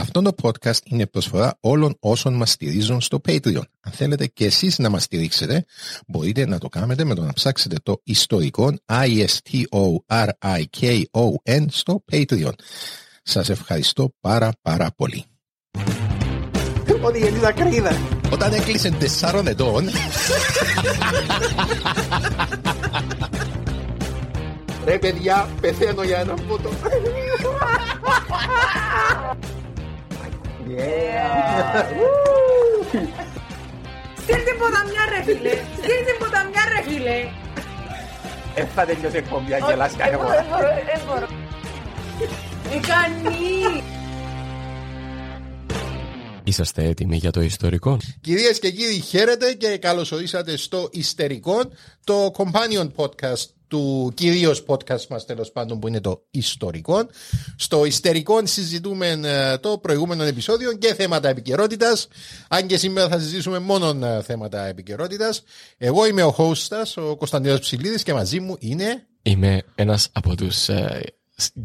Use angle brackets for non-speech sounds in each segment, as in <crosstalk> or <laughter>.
Αυτό το podcast είναι προσφορά όλων όσων μας στηρίζουν στο Patreon. Αν θέλετε και εσείς να μας στηρίξετε, μπορείτε να το κάνετε με το να ψάξετε το ιστορικό I-S-T-O-R-I-K-O-N στο Patreon. Σας ευχαριστώ πάρα πάρα πολύ. Ότι γεννήσα κρίδα. Όταν έκλεισε τεσσάρων ετών, Ρε παιδιά, πεθαίνω για ένα φώτο. Στείλ την ποταμιά ρε φίλε! Στείλ την ποταμιά ρε φίλε! Δεν θα τελειώσει η εκπομπή, αν γελάς Δεν κανένα. μπορώ, δεν μπορώ, δεν μπορώ. Τι κάνει! Είσαστε έτοιμοι για το ιστορικό; κυρίες και κύριοι, χαίρετε και καλωσορίσατε στο Ιστερικό, το companion podcast του κυρίως podcast μας τέλος πάντων που είναι το ιστορικό. Στο ιστερικό συζητούμε ε, το προηγούμενο επεισόδιο και θέματα επικαιρότητας. Αν και σήμερα θα συζητήσουμε μόνο ε, θέματα επικαιρότητας. Εγώ είμαι ο host σας, ο Κωνσταντίνος Ψηλίδης και μαζί μου είναι... Είμαι ένας από τους ε,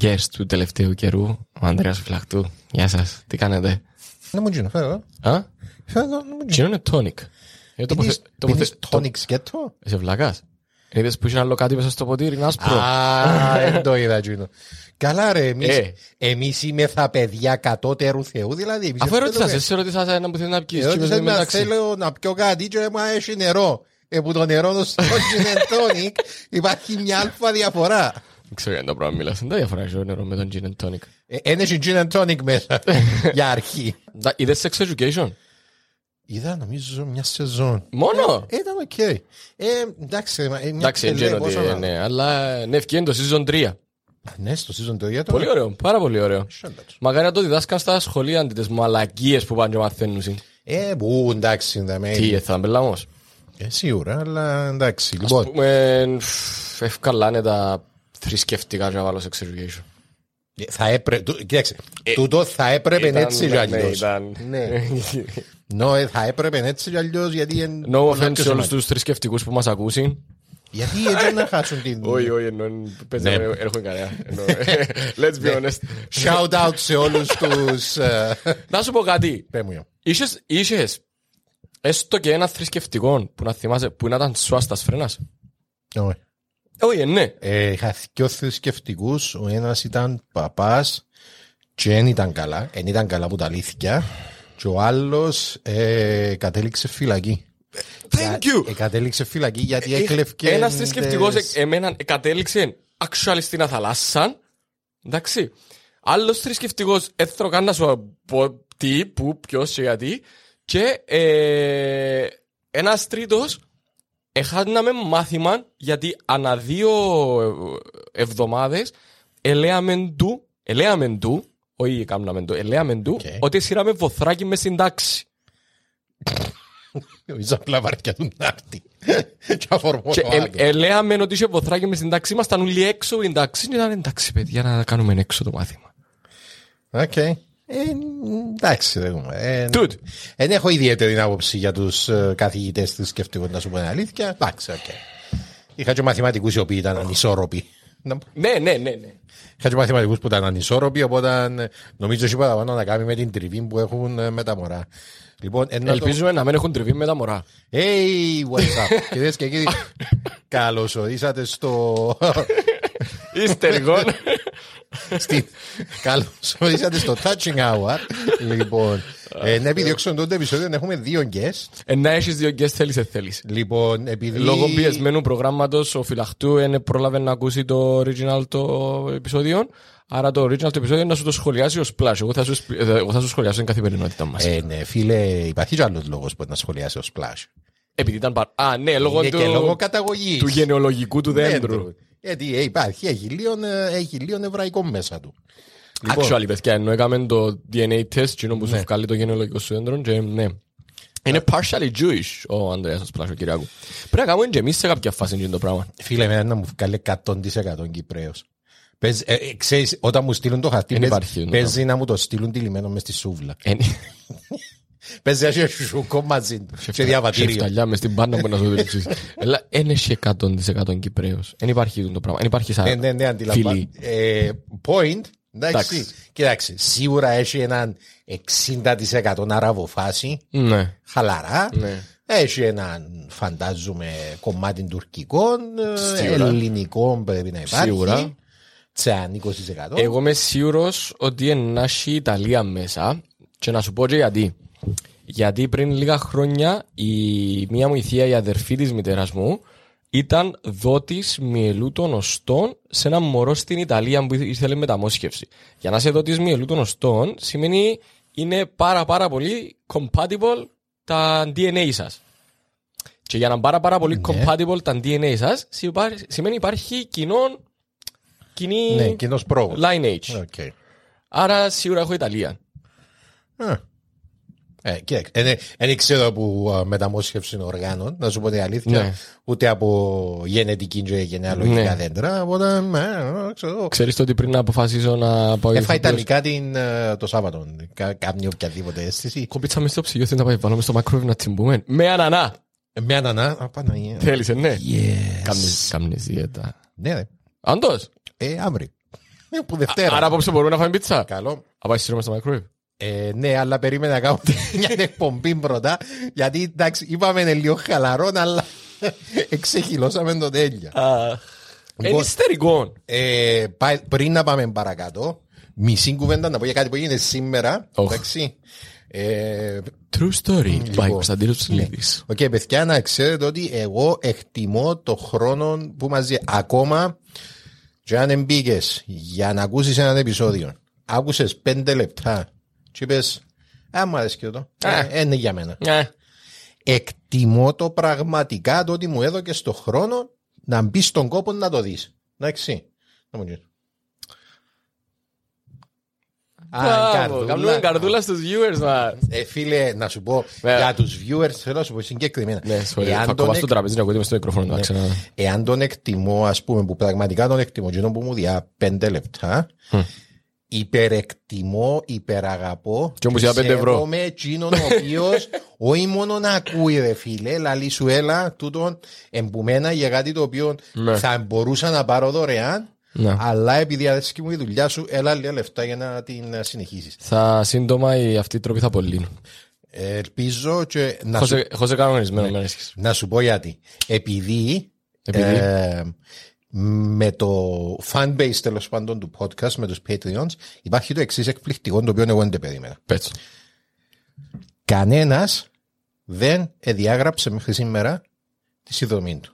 guests του τελευταίου καιρού, ο Ανδρέας Φυλαχτού. Γεια σας, τι κάνετε; Να μου γίνω, φέρω. Α, Φέρω, να μου τι είναι tonic; Ε, το Πίνεις- ποθε- το Πίνεις ποθε- το- tonic σκέτο. Είσαι βλακάς. Είδες που είχε άλλο κάτι μέσα στο ποτήρι, είναι άσπρο. Α, <laughs> δεν το είδα εκείνο. Καλά ρε, εμείς, Ε. εμείς είμαι θα παιδιά κατώτερου Θεού, δηλαδή. εμείς Αφού ερώτησα, ευχαριστούμε. σε ρώτησα σε ένα που θέλει να πιείς. Εγώ και της είπες, να «Εντάξει». θέλω να πιω κάτι και μου έχει νερό. Ε, που το νερό στο gin and tonic υπάρχει μια αλφα διαφορά. Δεν ξέρω για το πράγμα μιλάς. Δεν τα διαφορά έχει το νερό με τον gin and tonic. Ε, Ένα έχει gin and tonic μέσα <laughs> για αρχή. Τα- Είδες sex education; Είδα νομίζω μια σεζόν. Μόνο; Ε, Ήταν οκ. Ε, εντάξει, μα, ε, μια Εντάξει, δεν ξέρω τελέ, ότι πόσο να- ναι, αλλά ναι, ευκαιρία το season 3. Ναι, στο season 3 το. Πολύ ωραίο, πάρα πολύ ωραίο. Σέντατσο. Μακάρι να το διδάσκαν στα σχολεία αντί τις μαλακίες που πάνε και μαθαίνουν. Ε, που εντάξει, δεν με. Τι, θα μπελά όμως. Ε, σίγουρα, αλλά εντάξει. Λοιπόν, Πούμε, φ, ευκαλά είναι τα θρησκευτικά και να βάλω sex education. ε, θα έπρεπε. Κοίταξε, τούτο θα έπρεπε Ήταν, έτσι κι ναι, αλλιώς. ήταν. Ναι. Νο, <laughs> ε, θα έπρεπε έτσι κι αλλιώς γιατί. εν- No πολλά offense πιο σε όλους σημαντικό. τους θρησκευτικούς που μας ακούσουν. Γιατί έτσι να χάσουν την. <laughs> Όχι, όχι, εννοώ, παίζαμε, Ναι. έρχομαι κανένα. Εννοώ, <laughs> Let's be honest. Shout out σε όλους τους. ε, Να σου πω κάτι. Πες μου, γεια. Είχες, είχες έστω και ένα θρησκευτικό που να θυμάσαι, που να ήταν σουάστας φρένας; Όχι. Όχι, ε, ναι. Ε, Είχα δυο θρησκευτικούς. Ο ένας ήταν παπάς και δεν ήταν καλά. Δεν ήταν καλά που τα αλήθεια. Και ο άλλος ε, κατέληξε φυλακή. Thank you. Ε, κατέληξε φυλακή γιατί έκλευκε. Ένας θρησκευτικός τις- εμένα κατέληξε actually στην θαλάσσα. Εντάξει. Άλλος θρησκευτικός έθρο καν να σου πω τι, πού, ποιος και γιατί. Και ε, ένας τρίτος έχαναμε μάθημα γιατί ανά δύο εβδομάδες ελέαμε του, ελέαμε του, όχι κάμναμε του, ελέαμε του, Οκ. ότι σειράμε βοθράκι μες στην τάξη. <laughs> Νομίζω απλά βαρκιά του νάρτη. Και αφορμό Και το ε, άλλο. ε, λέαμε ότι είχε βοθράκι μες στην τάξη, ήμασταν όλοι έξω στην τάξη. Ήταν εντάξει, παιδιά, να κάνουμε έξω το μάθημα. Οκ. Ε, Εντάξει, δεν έχουμε. Ε, Τούτ. Δεν έχω ιδιαίτερη άποψη για τους καθηγητές θρησκευτικών, να σου πω την αλήθεια. Εντάξει, οκ. Είχα και μαθηματικούς οι οποίοι ήταν ανισόρροποι. Να- Ναι, ναι, ναι, ναι. Κάτι μαθηματικούς που ήταν ανισόρροποι, οπότε ε, νομίζω έχει παραπάνω να κάνει με την τριβή που έχουν ε, με τα μωρά. Λοιπόν, ένα το... Ελπίζουμε να μην έχουν τριβή με τα μωρά. Hey, what's up; Κυρίες και κύριοι, <laughs> καλώς ορίσατε στο... Υστερικών. <laughs> στη... Καλώς ορίσατε στο Touching Hour. λοιπόν, ε, να επιδιώξουμε τότε επεισόδιο να έχουμε δύο guests. Ε, να έχεις δύο guests θέλεις, δεν θέλεις. Λοιπόν, επειδή... Λόγω πιεσμένου προγράμματος ο Φυλαχτού δεν πρόλαβε να ακούσει το original το επεισόδιο. Άρα το original το επεισόδιο να σου το σχολιάσει ο Splash. Εγώ θα σου, σπ- ε, εγώ θα σου σχολιάσω την καθημερινότητα μας. Ε, ναι, φίλε, υπάρχει και άλλος λόγος που να σχολιάσει ο Splash. Επειδή ήταν παρ... Α, ναι, λόγω Είναι του, και λόγω καταγωγής. του γενεολογικού του δέντρου. Δέντρου. Γιατί ε, υπάρχει, έχει λίγο, ε, έχει λίγο νευραϊκό μέσα του. Λοιπόν. Actually, παιδιά, ενώ έκαμε το DNA test, εκείνο που σου βγάλει το γενεολογικό σου δέντρο, και ναι. Είναι partially Jewish ο Ανδρέας ο Σπλάσο Κυριακού. Πρέπει να κάνουμε και εμείς σε κάποια φάση εκείνο το πράγμα. Φίλε, εμένα να μου βγάλει 100% Κυπρέος. Παίζει- ε, ε, ξέρεις, όταν μου στείλουν το χαρτί, Εν παίζει- υπάρχει, ναι. παίζει να μου το στείλουν τυλιγμένο μες στη σούβλα. <laughs> Εν- Παίζει να έχει σούκο μαζί του. Σε διαβατήριο. Σεφταλιά μες στην πάντα που να σου δείξεις. Αλλά δεν έχει 100% Κυπρέος. Δεν υπάρχει αυτό το πράγμα. Δεν υπάρχει σαν Ναι, ναι, ναι, αντιλαμβάνω. φίλοι. Ε, point, εντάξει. Εντάξει. Κοιτάξτε, σίγουρα έχει έναν 60% αραβοφάση, Ναι. χαλαρά. Ναι. Έχει έναν, φαντάζομαι, κομμάτι τουρκικών, ε, Σίγουρα. ελληνικών πρέπει να υπάρχει. Σίγουρα. Τσάν 20%. Εγώ είμαι σίγουρος ότι είναι να έχει η Ιταλία μέσα και να σου πω και γιατί. Γιατί πριν λίγα χρόνια η μία μου η θεία, η αδερφή της μητέρας μου, ήταν δότης μυελού των οστών σε ένα μωρό στην Ιταλία που ήθελε μεταμόσχευση. Για να είσαι δότης μυελού των οστών σημαίνει είναι πάρα πάρα πολύ compatible τα DNA σας. Και για να είναι πάρα πάρα πολύ compatible τα DNA σας συμπά- σημαίνει υπάρχει κοινό κοινή Ναι, κοινός πρόγονος. lineage. Οκ. Άρα σίγουρα έχω Ιταλία. Α. Ε, κοίταξε, δεν ξέρω από α, μεταμόσχευση οργάνων, να σου πω την αλήθεια, Ναι. ούτε από γενετική και γενεαλογικά Ναι. δέντρα, οπότε, ε, ξέρω. Ξέρεις το ότι πριν να αποφασίσω να πάω Έφα ηθοποιός- Ιταλικά την, ε, το Σάββατο, Κα- κάμνη οποιαδήποτε αίσθηση. Κομπίτσα μες στο ψυγείο θέλει να πάει βάλουμε στο microwave να τσιμπούμε; Με ανανά. Ε, Με ανανά, α, Παναγία. Θέλεις, ε, ναι. Yes. Κάμνεις- Κάμνεις δίαιτα. Ναι, ρε. Αντός. Ε, αύριο. Ε, Που Δευτέρα. Άρα απόψε μπορούμε να φάμε πίτσα. Καλό. Θα πάει σύρουμε στο microwave. Ε, ναι, αλλά περίμενα να κάνω μια <laughs> εκπομπή πρώτα, γιατί εντάξει, είπαμε είναι λίγο χαλαρό, αλλά εξεχυλώσαμε το τέλεια. Είναι Λοιπόν, ιστερικό. Ε, πά- πριν να πάμε παρακάτω, μισή κουβέντα να πω για κάτι που έγινε σήμερα. Οχ. Εντάξει. Ε, True story. By Λοιπόν, Κωνσταντίνος Ψηλίδης. Οκ, παιδιά, να ξέρετε ότι εγώ εκτιμώ το χρόνο που μαζί. Ακόμα και αν εμπίκες για να ακούσεις έναν επεισόδιο, άκουσες πέντε λεπτά και είπες, α, μου αρέσει και το, Α. ε, είναι για μένα. Ε, Εκτιμώ το πραγματικά το ότι μου έδωκες το χρόνο να μπεις στον κόπο να το δεις. Εντάξει. Να μου γίνει. Α, Μπράβο, Κάνουμε καρδούλα στους viewers μας. Ε, φίλε, να σου πω, Ναι. για τους viewers θέλω να σου πω συγκεκριμένα. Ναι, sorry. Εάν Θα τον κοβάσω το εκ- τραπέζι να ακούγεται μες στο μικρόφωνο. εντάξει, να- Εάν τον εκτιμώ, ας πούμε, που πραγματικά τον εκτιμώ, εκείνο που μου διά πέντε λεπτά, υπερεκτιμώ, υπεραγαπώ Και όμως για πέντε ευρώ. σέβομαι εκείνον ο οποίος <laughs> όχι μόνο να ακούει ρε φίλε, λαλή σου έλα τούτον εμπούμενα για κάτι το οποίο Ναι. θα μπορούσα να πάρω δωρεάν Ναι. αλλά επειδή αρέσκει μου η δουλειά σου έλα λίγα λεφτά για να την ε, συνεχίσεις. Θα σύντομα η αυτή η τροπή θα απολύνουν. Ε, Ελπίζω και να σου, Έχω σε- Έχω σε κανονισμένο με αρέσκεις. να σου πω γιατί. Επειδή, Επειδή; ε, με το fanbase τέλος πάντων του podcast, με τους Patreons, υπάρχει το εξής εκπληκτικό το οποίο εγώ δεν το περίμενα. Πέτσο. Κανένας δεν διάγραψε μέχρι σήμερα τη συνδρομή του.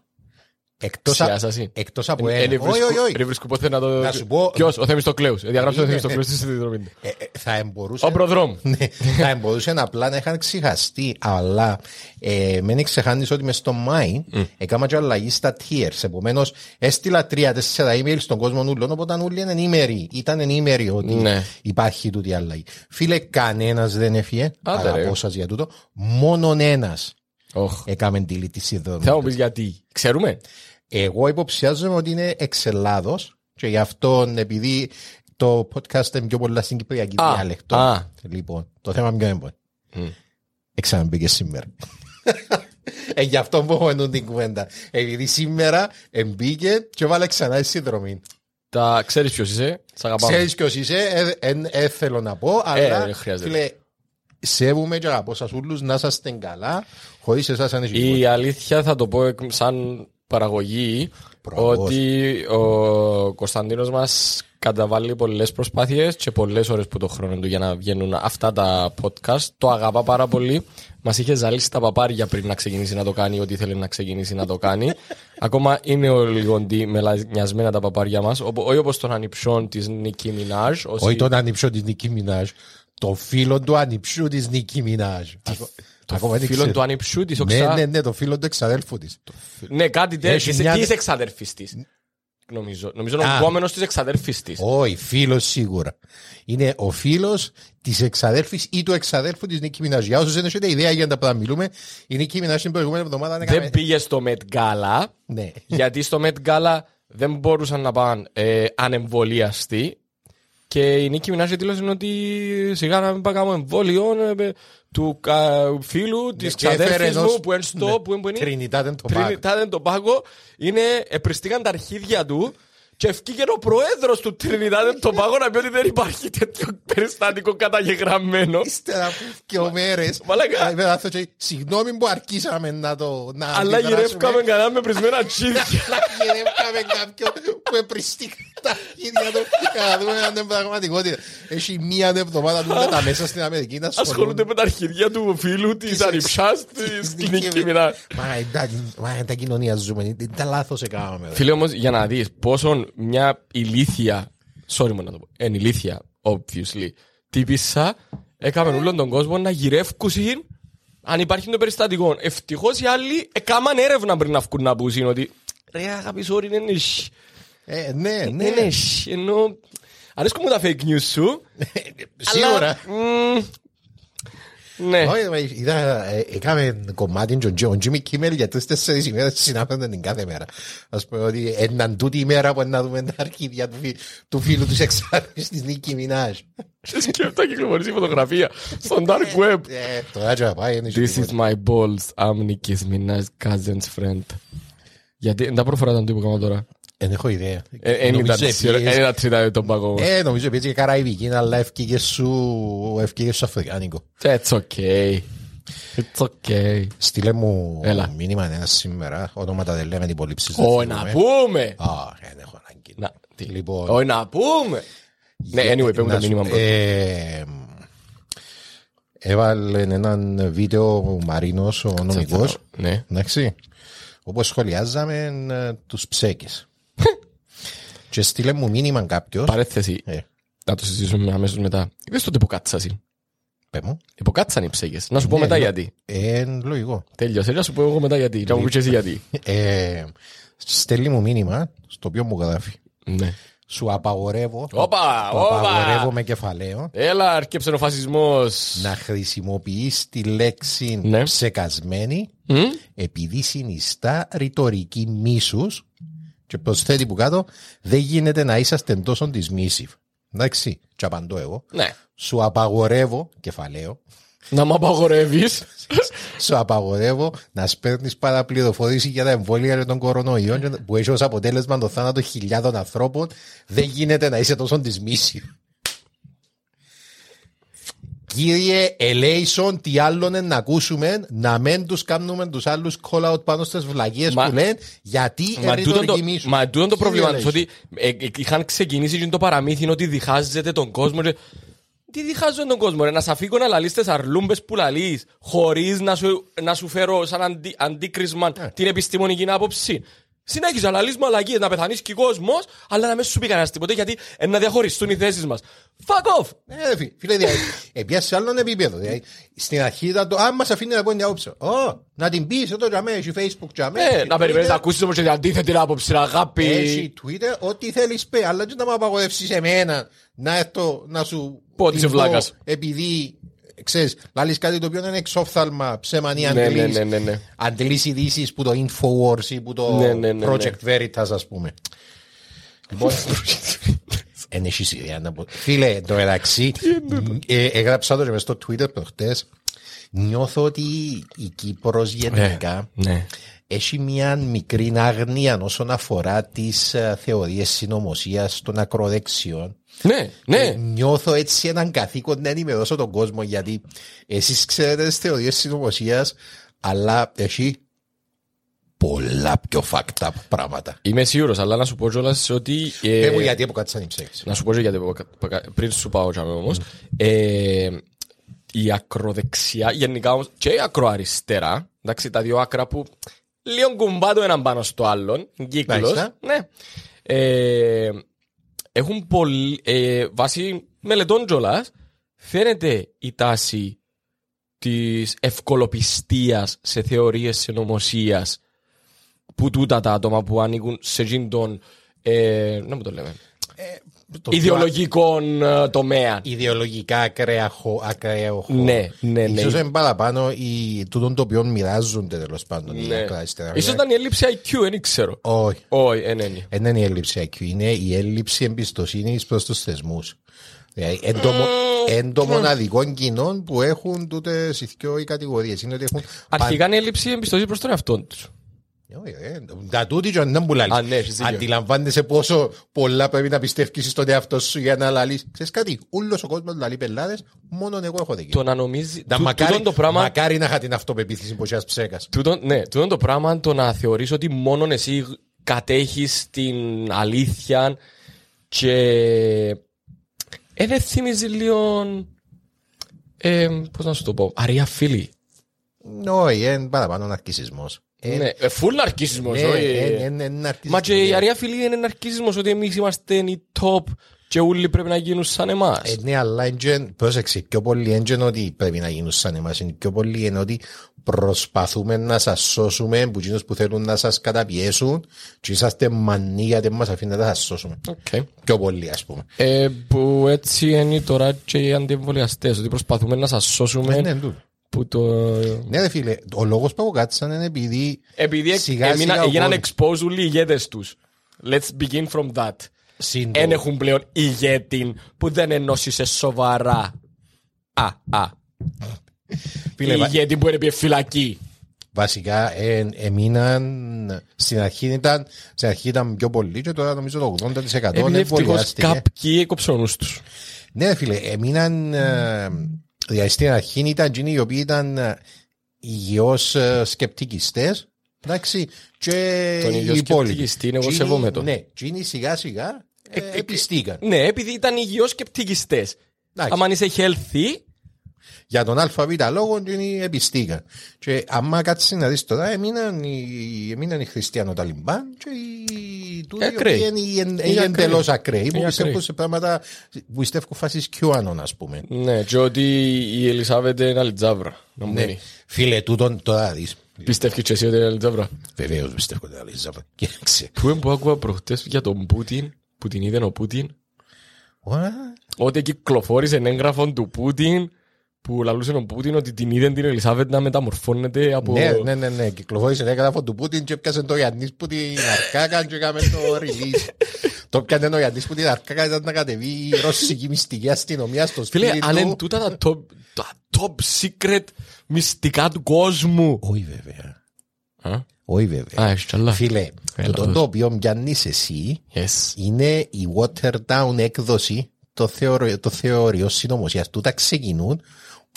Εκτός, α- Ξιάσασαι. εκτός από Ε, ένα. δεν Όχι, όχι, βρίσκω- όχι. δεν βρίσκω ποτέ να το... Να σου πω- Ποιος, ο Θέμης το Κλέους. Ε, Διαγράψε ο Είναι- Θέμης το Κλέους στη συνδρομή του. Ε, ε, θα εμπορούσε, Ο προδρόμου. <laughs> ναι, θα μπορούσε απλά να είχαν ξεχαστεί, αλλά ε, μην ξεχάνεις ότι μες στο Mine έκανα και αλλαγή στα tiers. Επομένως, έστειλα τρία-τέσσερα email στον κόσμο ούλων, οπότε όλοι είναι ενήμεροι. Ήταν ενήμεροι ότι Ναι. υπάρχει τούτη αλλαγή. Φίλε, κανένας δεν έφυγε. Άντε, ρε. Αγαπώ σας για τούτο. Μόνον ένας Οχ. έκαμε delete τη συνδρομή. Θα μου πεις γιατί. Ξέρουμε; Εγώ υποψιάζομαι ότι είναι εξ Ελλάδος και γι' αυτό επειδή το podcast είναι πιο πολλά στην Κυπριακή Α, διάλεκτο. α. Λοιπόν, το θέμα ποιο είναι. Εξαναμπήκε σήμερα. ε, γι' αυτό που έχω εννοούν την κουβέντα. Επειδή σήμερα εμπήκε και βάλε ξανά τη συνδρομή. Τα ξέρεις ποιος είσαι. Σ' αγαπάω. Ξέρεις ποιος είσαι, δεν θέλω να πω, αλλά δεν χρειάζεται. φίλε, σέβομαι και αγαπώ σας ούλους να είσαστε καλά, χωρίς εσάς αν έχει Η αλήθεια θα το πω εκ- σαν παραγωγή Μπράβο. ότι ο Κωνσταντίνος μας καταβάλει πολλές προσπάθειες και πολλές ώρες που το χρόνο του για να βγαίνουν αυτά τα podcast. Το αγαπά πάρα πολύ. Μας είχε ζαλίσει τα παπάρια πριν να ξεκινήσει να το κάνει ό,τι ήθελε να ξεκινήσει να το κάνει. <laughs> Ακόμα είναι ο λιγοντή μελανιασμένα τα παπάρια μας. Οπο- Όχι όπως τον ανιψιόν της Νίκη Μινάζ. όσοι- Όχι τον ανιψιό της Νίκη Μινάζ, το φίλο του ανιψιού της Νίκη Μινάζ. Το Ακόμα δεν φίλο ξέρω. του ανιψιού της. ο Ναι, ξα- ναι, ναι, το φίλο του εξαδέλφου της. Ναι, κάτι τέτοιο. Έχει Της- μια- Της εξαδέρφης της; Νομίζω. Νομίζω είναι ο Α. επόμενος της εξαδέρφης της. Όχι, φίλος σίγουρα. Είναι ο φίλος της εξαδέλφης ή του εξαδέλφου της Νίκη Μινάζ. Για όσους δεν έχετε ιδέα για τα που θα μιλούμε, η Νίκη Μινάζ την προηγούμενη εβδομάδα έκανε. Δεν πήγε στο Met Gala, Ναι. γιατί στο Met Gala δεν μπορούσαν να πάνε ε, ανεμβολίαστοι. Και η Νίκη Μινάζ δήλωσε ότι σιγά να μην πάμε κάνουμε εμβόλιο ε, του κα- φίλου της Ναι, και έφερε ξαδέρφης ενός- μου που είναι στο. ναι, Που είναι, που είναι, Trinidad and Tobago. Trinidad and Tobago. Είναι, επριστήκαν τα αρχίδια του και ευκήγε ο πρόεδρο του Trinidad and Tobago να πει ότι δεν υπάρχει τέτοιο περιστατικό καταγεγραμμένο. Ύστερα από δύο μέρες. Μαλάκα. Συγγνώμη που αρκίσαμε να το. να Αλλά αντιδράσουμε. γυρεύκαμε κανένα με πρισμένα τσίδια. <laughs> Αλλά γυρεύκαμε κάποιον που επριστήκα τα αρχίδια του για να δούμε αν είναι πραγματικότητα. Έχει μία εβδομάδα του τα μέσα στην Αμερική να ασχολούνται με τα αρχιδιά του φίλου της ανιψιά της Νίκη Μινάζ. Μα εντάξει, μα τα κοινωνία ζούμε. είναι Τα λάθος έκαναμε. ρε. Φίλε όμως, για να δεις πόσο μια ηλίθια. Sorry μου να το πω. Εν ηλίθια, obviously. Τύπησα, έκαμε όλον τον κόσμο να γυρεύκουσιν αν υπάρχει το περιστατικό. Ευτυχώς οι άλλοι έκαναν έρευνα πριν να βγουν να πούσουν ότι. Ρε, αγάπη, sorry, δεν είναι. σ. Ε, Ναι, Δεν ναι. είναι. σ. Ενώ. Αρέσκουν μου τα fake news σου. <laughs> Σίγουρα. αλλά, μ, Ναι. Όχι, μα είδα, ε, έκαμε κομμάτι τον Τζο- ο Τζίμι Κίμελ για τις τέσσερις ημέρες συνάπτονται την κάθε μέρα. Ας πούμε ότι έναν τούτη ημέρα που να δούμε τα αρχίδια του, φι- του φίλου τους εξάρτησης της Νίκη Μινάζ. Και σκέφτα κυκλοφορήσει η φωτογραφία στον dark web. Ε, Τώρα και να πάει, είναι This is τίποτα. my balls. I'm Nicky's Minaj cousin's friend. Γιατί δεν τα προφορά τον τύπο κάμα τώρα. Δεν έχω ιδέα. Ε, Εν Νομίζω ήταν επίσης- ένα τρίτα τον πάγο. Ε, νομίζω επίσης και καραϊβική, αλλά ευκήγε σου, ευκήγε σου αφρικάνικο. It's okay. It's okay. Στείλε μου Έλα. μήνυμα ένα σήμερα, ονόματα δεν λέμε την πολύψη. Όχι να πούμε. Α, δεν έχω ανάγκη. Να, τι; Λοιπόν. Όχι να πούμε. Ναι, anyway, πέμπουν Να το σου- μήνυμα πρώτα. ε, Έβαλε έναν βίντεο ο Μαρίνος, ο νομικός, Ναι. εντάξει, όπως σχολιάζαμε ε, τους ψέκες. Και στείλε μου μήνυμα κάποιος, Παρέθεση. ε, Να το συζητήσουμε αμέσως μετά. Είπες τότε υποκάτσασαι. πέ μου, Υποκάτσαν οι ψέγες. Να σου πω Ναι, μετά ναι. γιατί. ε, λογικό. Τέλειωσε. Να σου πω εγώ μετά γιατί. Να μου πεις εσύ γιατί. Ε, στέλνει μου μήνυμα, στο οποίο μου γράφει. Ναι. Σου απαγορεύω, Όπα, το απαγορεύω όπα. με κεφαλαίο, Έλα, αρκέψε ο φασισμός. να χρησιμοποιείς τη λέξη Ναι. ψεκασμένη Μμ; επειδή συνιστά ρητορική μίσους και προσθέτει που κάτω δεν γίνεται να είσαστε τόσο της μίσηβ. Εντάξει, και απαντώ εγώ. Ναι. Σου απαγορεύω, κεφαλαίο, Να μ' απαγορεύεις. <laughs> σου απαγορεύω να σπέρνεις παραπληροφόρηση για τα εμβόλια για τον κορονοϊό και που έχει ως αποτέλεσμα το θάνατο χιλιάδων ανθρώπων. Δεν γίνεται να είσαι τόσο της μίσηβ. Κύριε Ελέησον, τι άλλον είναι να ακούσουμε, να μην τους κάνουμε τους άλλους call out πάνω στις βλαγίες Μα- που λένε, γιατί Μα είναι τούτο το, ρητορική μίσου. μα τούτο το Κύριε πρόβλημα Ελέησον. του ότι ε, ε, είχαν ξεκινήσει και το παραμύθι ότι διχάζεται τον κόσμο και... Τι διχάζουν τον κόσμο ρε, να σε αφήγω να λαλείς τις αρλούμπες που λαλείς χωρίς να σου, να σου φέρω σαν αντι, αντίκρισμα Ε. την επιστημονική άποψη. Συνέχιζε να λαλείς μαλακίες, να πεθανείς και ο κόσμος, αλλά να μην σου πει κανένας τίποτε γιατί ε, να διαχωριστούν οι θέσεις μας. Fuck off! Ε, φι- φίλε, δηλαδή, έπιασε σε άλλον επίπεδο. Δηλαδή, στην αρχή ήταν το, αν μας αφήνει να πω μια άποψη. Ω, να την πεις, εδώ για μέ, έχει facebook για μέ. Ε, έχει να περιμένεις Twitter, να ακούσεις όμως και την αντίθετη άποψη, ρε αγάπη. Έχει Twitter, ό,τι θέλεις πει, αλλά δεν να με απαγορεύσεις εμένα να έρθω να σου Πω ότι είσαι την πω, βλάκας. Επειδή, ξέρεις, λάλεις κάτι το οποίο είναι εξόφθαλμα, ψεμανή, Ναι, αντλείς, ναι, ναι, ναι, ναι. αντλείς ειδήσεις που το Infowars ή που το Ναι, ναι, ναι, Project Veritas, ας πούμε. Λοιπόν, <laughs> Εν έχεις ιδέα να πω. Φίλε, εν τω μεταξύ, ε, έγραψα το και μες στο Twitter προχτές, νιώθω ότι η Κύπρος γενικά Ναι. έχει μια μικρή άγνοια όσον αφορά τις ε, θεωρίες συνωμοσίας των ακροδεξιών. Ναι, ναι. Νιώθω έτσι έναν καθήκον να ενημερώσω τον κόσμο γιατί εσείς ξέρετε τις θεωρίες συνωμοσία, αλλά έχει πολλά πιο fucked up πράγματα. Είμαι σίγουρος, αλλά να σου πω κιόλας ότι. ε, Ε, μου γιατί αποκάτσαν οι ψέξεις. Να σου πω και γιατί. Πριν σου πάω τζάμε όμως. Ε, η ακροδεξιά, γενικά όμως, και η ακροαριστερά, εντάξει, τα δύο άκρα που λίγο κουμπά το έναν πάνω στο άλλον, κύκλος, Μάλιστα. ναι. Ε, έχουν πολύ, ε, βάσει μελετών κιόλας, φαίνεται η τάση της ευκολοπιστίας σε θεωρίες συνωμοσίας που τούτα τα άτομα που ανήκουν σε εκείνον τον, ε, να μου το λέμε, Το πιο ιδεολογικών ε, τομέα. ιδεολογικά ακραία χω- ακραίο χώρο. Ναι, ναι, ναι. Ίσως είναι παραπάνω οι, τούτον το οποίο μοιράζονται τέλος πάντων οι Ναι. ακροαριστερά. Ίσως ήταν η έλλειψη IQ, δεν ξέρω. Όχι. Όχι, δεν είναι. Δεν είναι η έλλειψη IQ, είναι η έλλειψη εμπιστοσύνης προς τους θεσμούς. Δηλαδή, εν το, μο- εν το μοναδικό κοινό που έχουν τούτες οι δυο οι κατηγορίες. Είναι ότι έχουν. Αρχικά είναι η έλλειψη εμπιστοσύνης προς τον εαυτό τους. Όχι, ε, Τα τούτη και δεν πουλάει. Α, ναι, έχεις δίκιο. Αντιλαμβάνεσαι πόσο πολλά πρέπει να πιστεύει στον εαυτό σου για να λαλείς. Ξέρεις κάτι, όλο ο κόσμος λαλεί πελάδε, μόνο εγώ έχω δίκιο. Το να νομίζει. Τα τού- μακάρι, τούτον το πράγμα. μακάρι να είχα την αυτοπεποίθηση που είσαι ψέκας. τούτον- ναι, τούτον το πράγμα το να θεωρείς ότι μόνο εσύ κατέχεις την αλήθεια και ε, δεν θυμίζει λίγο ε, πώς να σου το πω αρία φίλη Όχι, είναι παραπάνω ναρκισμό. Ναι, ε, full ναρκίσιμος ναι, όχι. είναι- είναι ναρκισισμός. Μα και η αρία φίλη είναι ναρκίσιμος ότι εμείς είμαστε οι top και όλοι πρέπει να γίνουν σαν εμάς Ε, ναι, αλλά είναι, πρόσεξε, πιο πολύ είναι ότι πρέπει να γίνουν σαν εμάς, είναι πιο πολύ είναι ότι προσπαθούμε να σας σώσουμε που εκείνους που θέλουν να σας καταπιέσουν και είσαστε μανί γιατί μας αφήνετε να σας σώσουμε. okay. Πιο πολύ ας πούμε. Ε, που έτσι είναι τώρα και οι αντιεμβολιαστές ότι προσπαθούμε να σας σώσουμε Ε, ναι, τούτο. Που το... Ναι, ρε φίλε, ο λόγος που αποκάτσαν είναι επειδή Επειδή σιγά έμεινα- σιγά ο έγιναν κόσμος- expose όλοι οι ηγέτες τους. Let's begin from that. συν το- Εν έχουν πλέον ηγέτη που δεν ενώσισε σοβαρά. Α, α. Φίλε, βα- ηγέτη που είναι πει φυλακή. βασικά ε, έμειναν στην αρχή ήταν, στην αρχή ήταν πιο πολύ και τώρα νομίζω το 80% Επειδή ευτυχώς εμβολιάστηκε. κάποιοι έκοψαν ο νους τους. Ναι, ρε φίλε, έμειναν. ε, Δηλαδή στην αρχή ήταν εκείνοι οι οποίοι ήταν ε, υγιώς ε, σκεπτικιστές. Εντάξει, και Τον οι υγιώς υπόλοιποι. σκεπτικιστή είναι, εγώ Εκείνοι- σέβομαι τον. Ναι, εκείνοι σιγά σιγά ε, ε, επιστήκαν. Ναι, επειδή ήταν υγιώς σκεπτικιστές. Εντάξει. Αν είσαι healthy, Για τον ΑΒ λόγο εκείνοι επιστήκαν. Και άμα κάτσεις να δεις τώρα, έμειναν οι, έμειναν οι χριστιανό Ταλιμπάν και οι τούτοι οι Ακραίοι. οποίοι είναι- είναι- Είναι είναι ακραίοι. εντελώς ακραίοι που Είναι πιστεύουν ακραίοι. σε πράγματα που πιστεύουν φάσεις QAnon ας πούμε. ναι, και ότι η Ελισάβετ είναι αλιτζάβρα. Να μου Ναι. πει. Φίλε, τούτον τώρα δεις. Πιστεύεις και εσύ ότι είναι αλιτζάβρα; Βεβαίως πιστεύω ότι είναι Ελίζαβετ. Κοίταξε. Πού είναι που άκουγα προχτές για τον Πούτιν, που την είδε ο Πούτιν, What? ότι κυκλοφόρησε έγγραφο του Πούτιν που λαλούσε ο Πούτιν ότι την είδε την Ελισάβετ να μεταμορφώνεται από... Ναι, ναι, ναι, ναι. Κυκλοφόρησε ένα έγγραφο του Πούτιν και έπιασε το Ιαννής που την αρκάκα και έκαμε το release. Το πιάνε ο Ιαννής που την αρκάκα ήταν να κατεβεί η ρωσική μυστική αστυνομία στο Φίλε, σπίτι αν είναι του. τούτα τα top, τα top secret μυστικά του κόσμου. Όχι βέβαια. Α, Όχι βέβαια. Α, έχεις κι άλλα. Φίλε, Έλα, το δώσ' το οποίο πιάνεις εσύ Yes. είναι η watered down έκδοση το, θεωρο, το θεωρείο συνωμοσίας. Τούτα ξεκινούν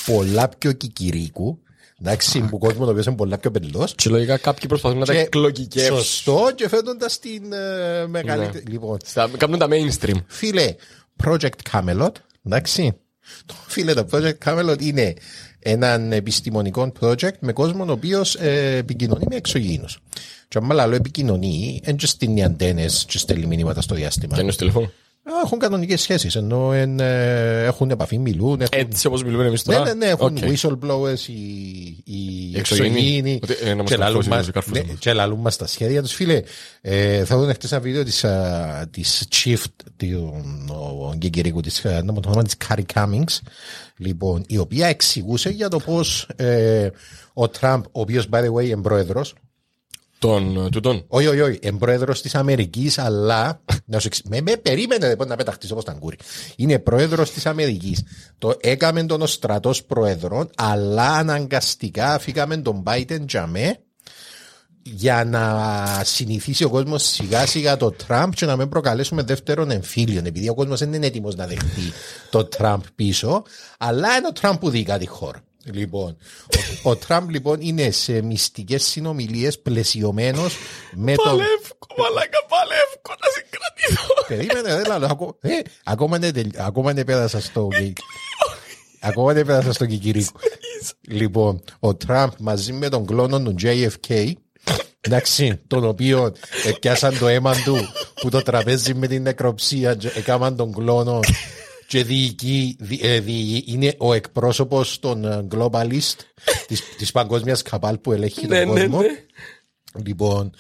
πολλά πιο κικυρίκου. Εντάξει, που κόσμος το οποίο είναι πολλά πιο πελός. Και λογικά κάποιοι προσπαθούν να τα Και εκλογικεύσουν. Σωστό και φαίνοντα την ε, μεγαλύτερη. Λοιπόν, Στα- Κάνουν τα mainstream. φίλε, Project Camelot, εντάξει. Το, φίλε, το Project Camelot είναι έναν επιστημονικό project με κόσμο ο οποίος ε, επικοινωνεί με εξωγήινους. Και άμα λέω επικοινωνεί, δεν και στείνει αντένες και στέλνει μηνύματα στο διάστημα. Και είναι στο τηλέφωνο. Έχουν κανονικές σχέσεις, ενώ εν, ε, έχουν επαφή, μιλούν. Έχουν... Έτσι όπως μιλούμε εμείς Ναι, τώρα. ναι, ναι, έχουν Οκ. whistleblowers, οι, οι εξωγήινοι. εξωγήινοι Ότι, ε, να μας και λαλούν καρφώσει, μας- να καρφώσει ναι, μας. και λαλούν μας τα σχέδια τους. Φίλε, ε, θα δουν χτες ένα βίντεο της, α, της Chief, του Γκέγκερικου, της, α, να μου το όνομα της Κάρι Cummings, λοιπόν, η οποία εξηγούσε για το πώς ε, ο Τραμπ, ο οποίος, by the way, είναι πρόεδρος, Τον, τούτον. όχι, όχι, όχι. Είναι πρόεδρος της Αμερικής, αλλά. να σου εξ- με, με περίμενε λοιπόν, να πεταχτείς όπως τα κούρι. Είναι πρόεδρος της Αμερικής. Το έκαμε τον ο στρατός πρόεδρο, αλλά αναγκαστικά φύγαμε τον Biden τζαμέ για να συνηθίσει ο κόσμος σιγά σιγά το Τραμπ και να μην προκαλέσουμε δεύτερον εμφύλιο. Επειδή ο κόσμος δεν είναι έτοιμος να δεχτεί το Τραμπ πίσω, αλλά είναι ο Τραμπ που δει τη χώρα. Λοιπόν, ο, ο Τραμπ λοιπόν είναι σε μυστικές συνομιλίες πλαισιωμένος με τον. Παλεύκω, μαλάκα, παλεύκω να συγκρατηθώ. Περίμενε, δεν λέω. ακο- ε, Ακόμα δεν τελ- ακόμα δεν πέρασα στο. Ακόμα δεν πέρασα στο Κικυρίκο. Λοιπόν, ο Τραμπ μαζί με τον κλόνο του JFK, εντάξει, τον οποίο πιάσαν το αίμα του που το τραπέζι με την νεκροψία, και έκαναν τον κλόνο και διοικεί, δι- ε, διοικεί- είναι ο εκπρόσωπος των ε, globalist <laughs> της, της παγκόσμιας καπάλ που ελέγχει Ναι, τον ναι, κόσμο. ναι. Λοιπόν,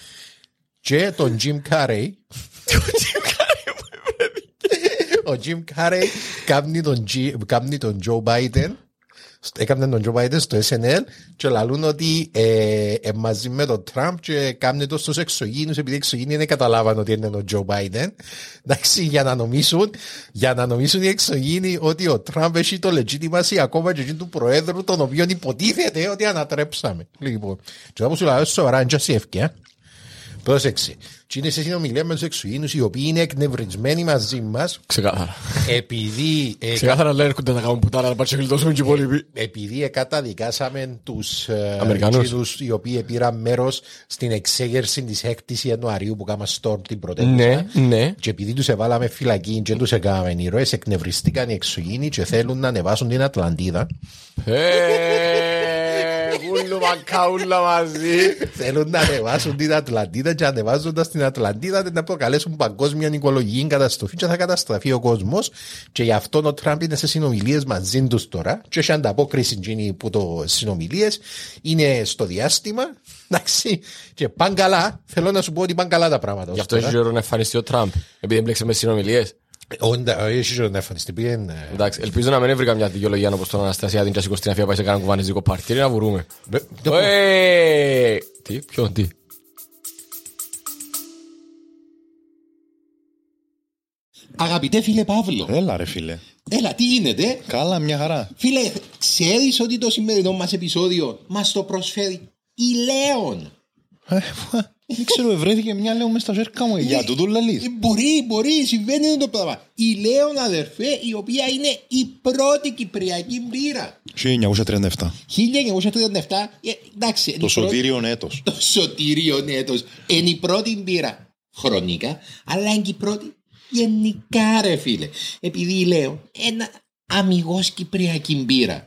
και τον Jim Carrey. <laughs> <laughs> Ο Jim Carrey κάνει τον, G- κάνει τον Joe Biden Έκαναν τον Joe Biden στο SNL και λαλούν ότι ε, ε, μαζί με τον Τραμπ και κάνουν το στους εξωγήινους επειδή οι εξωγήινοι δεν καταλάβαν ότι είναι ο Joe Biden. Εντάξει για να νομίσουν για να νομίσουν οι εξωγήινοι ότι ο Τραμπ έχει το legitimacy ακόμα και εκείνου του Προέδρου τον οποίο υποτίθεται ότι ανατρέψαμε. Λοιπόν και όπως σου λέω σοβαρά είναι και σε ευκαιρία Πρόσεξε. Και είναι σε συνομιλία με του εξωγήνου οι οποίοι είναι εκνευρισμένοι μαζί μας Ξεκάθαρα. επειδή, ε, Ξεκάθαρα λέει έρχονται να κάνουν πουτάρα να πάρει γλιτώσουμε και οι υπόλοιποι. επειδή εκαταδικάσαμε τους ε, Αμερικανούς. εκείνους οι οποίοι πήραν μέρος στην εξέγερση της 6η Ιανουαρίου που κάναμε storm την πρωτεύουσα. Ναι, ναι. Και επειδή τους εβάλαμε φυλακή και τους έκαναμε ήρωες, εκνευριστήκαν οι εξωγήινοι και θέλουν να ανεβάσουν την Ατλαντίδα. Ε, Γούλου μακαούλα μαζί. θέλουν να ανεβάσουν την Ατλαντίδα και ανεβάζοντας την Ατλαντίδα να προκαλέσουν παγκόσμια οικολογική καταστροφή και θα καταστραφεί ο κόσμος. Και γι' αυτό ο Τραμπ είναι σε συνομιλίες μαζί τους τώρα. Και έχει ανταπόκριση γίνει που το συνομιλίες είναι στο διάστημα. Εντάξει. Και πάνε καλά. Θέλω να σου πω ότι πάνε καλά τα πράγματα. Γι' αυτό έχει ώρα να εμφανιστεί ο Τραμπ. Επειδή έμπλεξε με συνομιλίες. Όντα, έχει ζωή να εμφανιστεί. Πήγαινε. Εντάξει, ελπίζω να μην έβρει καμιά δικαιολογία όπως τον Αναστασία την Κιασικό στην Αφία πάει σε κανένα κουβανιστικό παρτίρι να βρούμε. Ε, Τι, ποιο, τι; Αγαπητέ φίλε Παύλο, Έλα ρε φίλε. έλα τι γίνεται; Καλά, μια χαρά. Φίλε, ξέρεις ότι το σημερινό μας επεισόδιο μας το προσφέρει η Λέων; Ε, Δεν ξέρω, ευρέθηκε μια λέω μες στα ζέρκα μου. Για τούτο λαλείς. Ε, Μπορεί, μπορεί, συμβαίνει το πράγμα. Η Λέων αδερφέ, η οποία είναι η πρώτη κυπριακή μπύρα. 1937. 1937, ε, εντάξει. είναι Το η πρώτη- σωτήριον έτος. Το σωτήριο έτος. Είναι η πρώτη μπύρα χρονικά, αλλά είναι και η πρώτη γενικά ρε φίλε. Επειδή λέω ένα αμυγός κυπριακή μπύρα.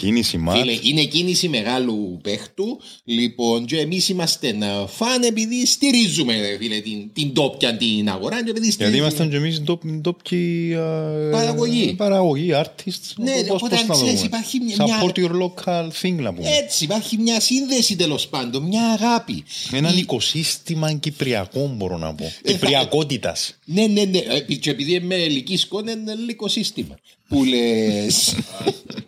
Κίνηση Φίλε, μάτς. είναι κίνηση μεγάλου παίχτου. Λοιπόν, και εμείς είμαστε ε, φαν επειδή στηρίζουμε ρε φίλε, την, την τόπια την αγορά. Και επειδή Γιατί στηρίζουμε- ήμασταν και εμείς ντόπ- ντόπιοι α, Παραγωγή. Παραγωγή, artists. Ναι, Πώς- οπότε πώς να ξέρεις, δούμε. υπάρχει μια- Support your local thing να πούμε. Έτσι, υπάρχει μια σύνδεση τέλος πάντων, μια αγάπη. Έναν Η- οικοσύστημα κυπριακό μπορώ να πω. Ε, θα- Κυπριακότητας. Ναι, ναι, ναι. Ε, Και επειδή είμαι ελική σκόνη, είναι ελληνικό σύστημα. Που λες. <laughs>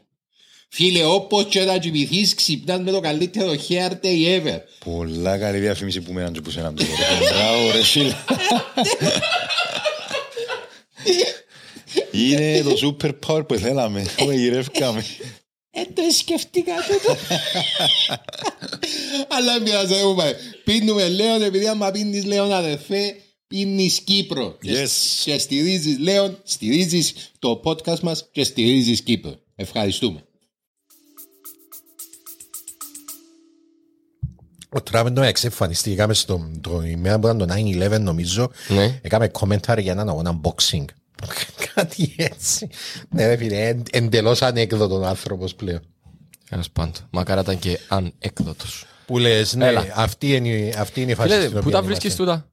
Φίλε, όπως και να κοιμηθείς, ξυπνάς με το καλύτερο hair day ever. Πολλά καλή διαφήμιση που μέναν και που σε έναν τούτο. Μπράβο ρε φίλε. Είναι το super power που θέλαμε. Που γυρεύκαμε. Ε, το σκεφτήκα τούτο. Αλλά μια ζεύουμε. Πίνουμε Λέον, επειδή άμα πίνεις Λέον αδερφέ, πίνεις Κύπρο. Και- Yes. Και στηρίζεις Λέον, στηρίζεις το podcast μας και στηρίζεις Κύπρο. Ευχαριστούμε. Ο Τραμπ το εξεφανιστεί. Έκαμε στο το ημέρα που ήταν το 9-11 νομίζω. Ναι. Έκαμε commentary για έναν αγώνα boxing. <laughs> Κάτι έτσι. Ναι ρε φίλε, εν- εντελώς ανέκδοτο άνθρωπος πλέον. Ένας πάντων. Μακάρα ήταν και ανέκδοτος. Που λες, ναι, Έλα. αυτή είναι, αυτή είναι η φάση Φίλε, στην πού οποία τα είμαστε. βρίσκεις τούτα;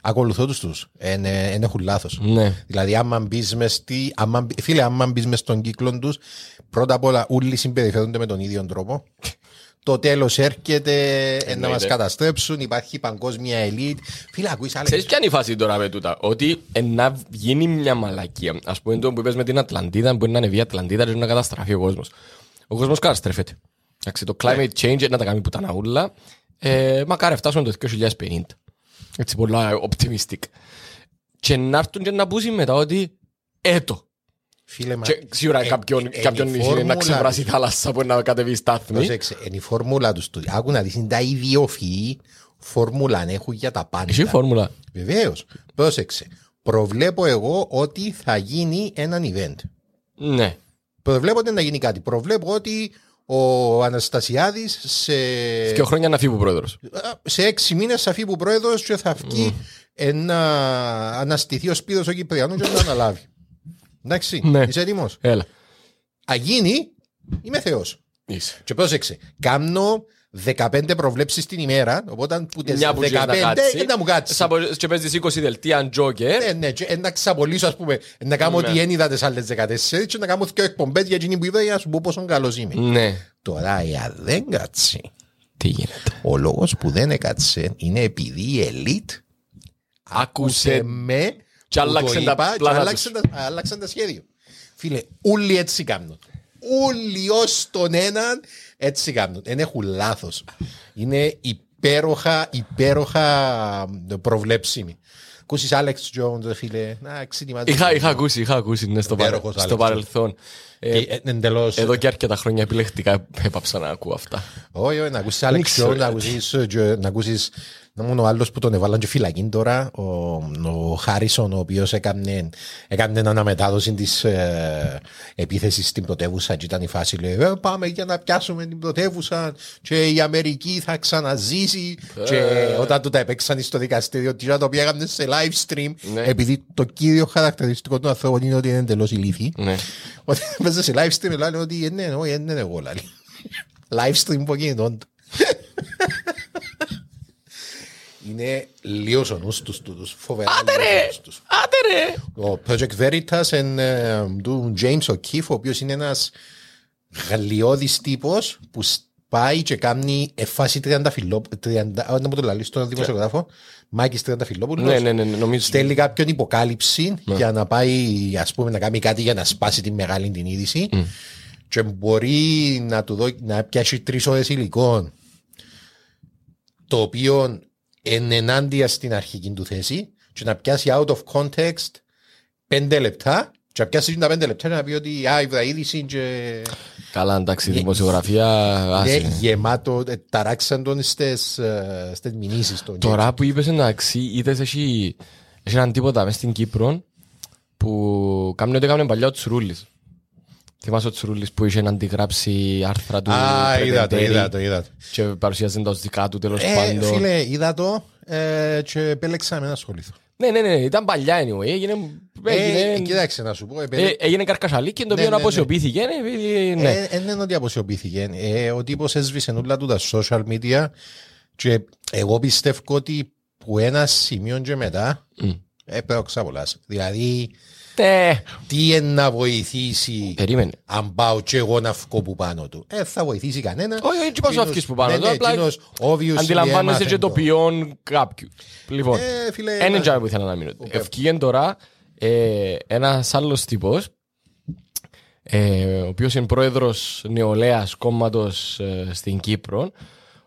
Ακολουθώ τους τους. Εν, ε, εν έχουν λάθος. Ναι. Δηλαδή, άμα μπεις μες στη, άμα, μπει- φίλε, άμα μπεις μες στον κύκλο τους, πρώτα απ' όλα όλοι συμπεριφέρονται με τον ίδιο τρόπο. Το τέλος έρχεται, ε, να Εννοείται. μας καταστρέψουν, υπάρχει παγκόσμια ελίτ. Φίλε, ακούεις Άλεξ. Ξέρεις ποια είναι η φάση τώρα με τούτα; Ότι ε, να γίνει μια μαλακία. Ας πούμε το που είπες με την Ατλαντίδα, μπορεί να ανεβεί η Ατλαντίδα και να καταστραφεί ο κόσμος. Ο κόσμος καταστρέφεται. Εντάξει, το climate change να τα κάνει που τα ναούλα. Ε, μακάρι φτάσουμε το 2050. Έτσι πολλά optimistic. Και να έρθουν και να πούσει μετά ότι έτο. Φίλε, μα- Και σίγουρα ε, κάποιον, ε, κάποιον είναι η νησί να φόρμουλα ξεβράσει η τους. θάλασσα που να κατεβεί στάθμη. Πρόσεξε, είναι η φόρμουλα τους. του. Άκου να δεις, είναι τα ιδιοφυή φόρμουλα αν έχουν για τα πάντα. Εσύ φόρμουλα. Βεβαίως. Πρόσεξε. Προβλέπω εγώ ότι θα γίνει έναν event. Ναι. Προβλέπω ότι να γίνει κάτι. Προβλέπω ότι ο Αναστασιάδης σε, Και χρόνια να φύγει ο πρόεδρος. σε έξι μήνες θα φύγει ο πρόεδρος και θα βγει να αναστηθεί ο σπίδος ο Κυπριανού και να αναλάβει. Εντάξει, Ναι. είσαι έτοιμος; Έλα. Αν γίνει, είμαι Θεός. Είσαι. Και πρόσεξε, κάνω 15 προβλέψεις την ημέρα, οπότε που τις Μια που ξέρεις 15 να κάτσει. δεν να μου κάτσει. Σα μπο- Και παίζεις 20 δελτία τζόκερ. Ναι, ναι, και να ξαπολύσω, ας πούμε, να κάνω Ναι. ό,τι ένιδα τις άλλες 14 και να κάνω δύο εκπομπές για εκείνη που είδα για να σου πω πόσο καλός είμαι. Ναι. Τώρα, εάν δεν κάτσει, Τι γίνεται; ο λόγος που δεν έκατσε είναι επειδή η ελίτ Άκουσε. με Και που το άλλαξε τα είπα και πλάνα άλλαξε τα- άλλαξαν τα σχέδια. Φίλε, όλοι έτσι κάνουν. Όλοι ως τον έναν έτσι κάνουν. Δεν έχουν λάθος. Είναι υπέροχα, υπέροχα προβλέψιμοι. Ακούσεις Άλεξ Jones, φίλε, να ξετοιμάζεις. Είχα, είχα ακούσει, είχα ακούσει ναι, στο, παρε- Υπέροχος στο Άλεξ. παρελθόν. Ε, Ε, ε, εντελώς. εδώ και αρκετά χρόνια επιλεκτικά έπαψα να ακούω αυτά. Όχι, όχι, να ακούσεις Άλεξ ξέρω, Jones, να ακούσεις, ε, και- να ακούσεις να μόνο ο άλλος που τον έβαλαν και φυλακή τώρα, ο, ο Χάρισον, ο οποίος έκανε, έκανε αναμετάδοση της ε, επίθεσης στην πρωτεύουσα και ήταν η φάση, λέει, «Ε, πάμε για να πιάσουμε την πρωτεύουσα και η Αμερική θα ξαναζήσει και όταν του τα επέξαν στο δικαστήριο, τι το οποίο έκαναν σε live stream, Ναι. επειδή το κύριο χαρακτηριστικό του ανθρώπου είναι ότι είναι εντελώς ηλίθιοι, Ναι. ότι <laughs> παίζει σε live stream λένε ότι «Ε, ναι, όχι, δεν είναι εγώ λάλη. Live stream από κινητών του. Είναι λίγο ο νους τους τούτους, φοβερά Άντε λίγο ο ρε! νους τους. Άντε ρε! Ο Project Veritas εν, ε, του James O'Keefe, ο οποίος είναι ένας γαλλιώδης τύπος που σ- πάει και κάνει εφάση 30 φιλόπουλο, να μου το λαλείς στον δημοσιογράφο, Μάκης 30 φιλόπουλος. Ναι, ναι, ναι, ναι, νομίζω. Στέλνει κάποιον υποκάλυψη για να πάει, ας πούμε, να κάνει κάτι για να σπάσει τη μεγάλη την είδηση και μπορεί να του δω, να πιάσει τρεις ώρες υλικό το οποίο είναι ενάντια στην αρχική του θέση και να πιάσει out of context πέντε λεπτά και να πιάσει τα πέντε λεπτά και να πει ότι α, είδα είδηση και Καλά, εντάξει, δημοσιογραφία. άσε. είναι γεμάτο, ε, ταράξαν τον στις, ε, στις μηνύσεις των Τώρα που είπες εντάξει, είδες έχει, έχει έναν τίποτα μες στην Κύπρο που κάνει ό,τι έκανε παλιά ο Τσουρούλης. Θυμάσαι ο Τσουρούλης που είχε να αντιγράψει άρθρα του Α, είδα το, Πρετεντέρη είδα το, είδα το. και παρουσιάζεται τα ως δικά του τέλος Ε, πάντων. φίλε, είδα το ε, και επέλεξα με να ασχοληθώ. Ναι, ναι, ναι, ήταν παλιά anyway. Έγινε, Ε, έγινε, κοίταξε να σου πω. ε, επέλε- έγινε καρκασαλίκι το Ναι, οποίο ναι, ναι. αποσιωπήθηκε. ναι, επειδή- ναι. Ε, ε, δεν είναι ότι αποσιωπήθηκε. Ε, ο τύπος έσβησε όλα του τα social media και εγώ πιστεύω ότι που ένα σημείο και μετά Μμ. ε, πρέπει να ξαπολάσει. Δηλαδή, Ναι. τι είναι να βοηθήσει Περίμενε. αν πάω και εγώ να βγω που πάνω του. Ε, θα βοηθήσει κανένας. Όχι, όχι, τι πας να Εκείνος- βγεις που πάνω ναι, του, ναι, απλά εκείνος obviously Αντιλαμβάνεσαι έμαθε και το ποιόν κάποιου. Λοιπόν, Ε, φίλε, ένα ένα- τζαι που ήθελα να μείνω. Οκ. Ευκήγεν τώρα ε, ένας άλλος τύπος ε, ο οποίος είναι πρόεδρος νεολαίας κόμματος ε, στην Κύπρο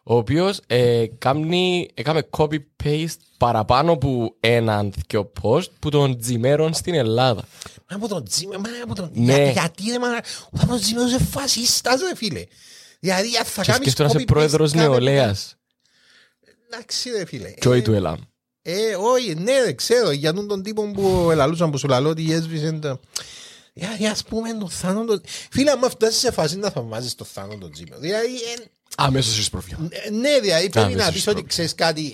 ο οποίος ε, κάνει, έκαμε copy-paste παραπάνω που έναν δυο post που τον τζιμέρων στην Ελλάδα. Μα από τον Τζίμερ, μα από τον... Ναι. Για- Γιατί ρε, μα από τον Τζίμερ είσαι φασίστας ρε φίλε. Δηλαδή αν θα Και κάνεις σκέφτομαι να είσαι copy-paste, πρόεδρος κάνε- νεολαίας. Εντάξει ρε φίλε. Joy Ε, του Ελάμ. Ε, όχι, ναι, δεν ξέρω. Για τον τον τύπο που ελαλούσαν που σου λαλώ ότι έσβησε τα... Δηλαδή, ας πούμε, το θάνο το... Φίλε, άμα φτάσεις σε φάση να θαυμάζεις το θάνο το Τζίμερ. Δηλαδή, ε, Αμέσως είσαι πρόβλημα. ε, ναι, δηλαδή, πρέπει μες να στο πεις σπρώμα. ότι ξέρεις κάτι...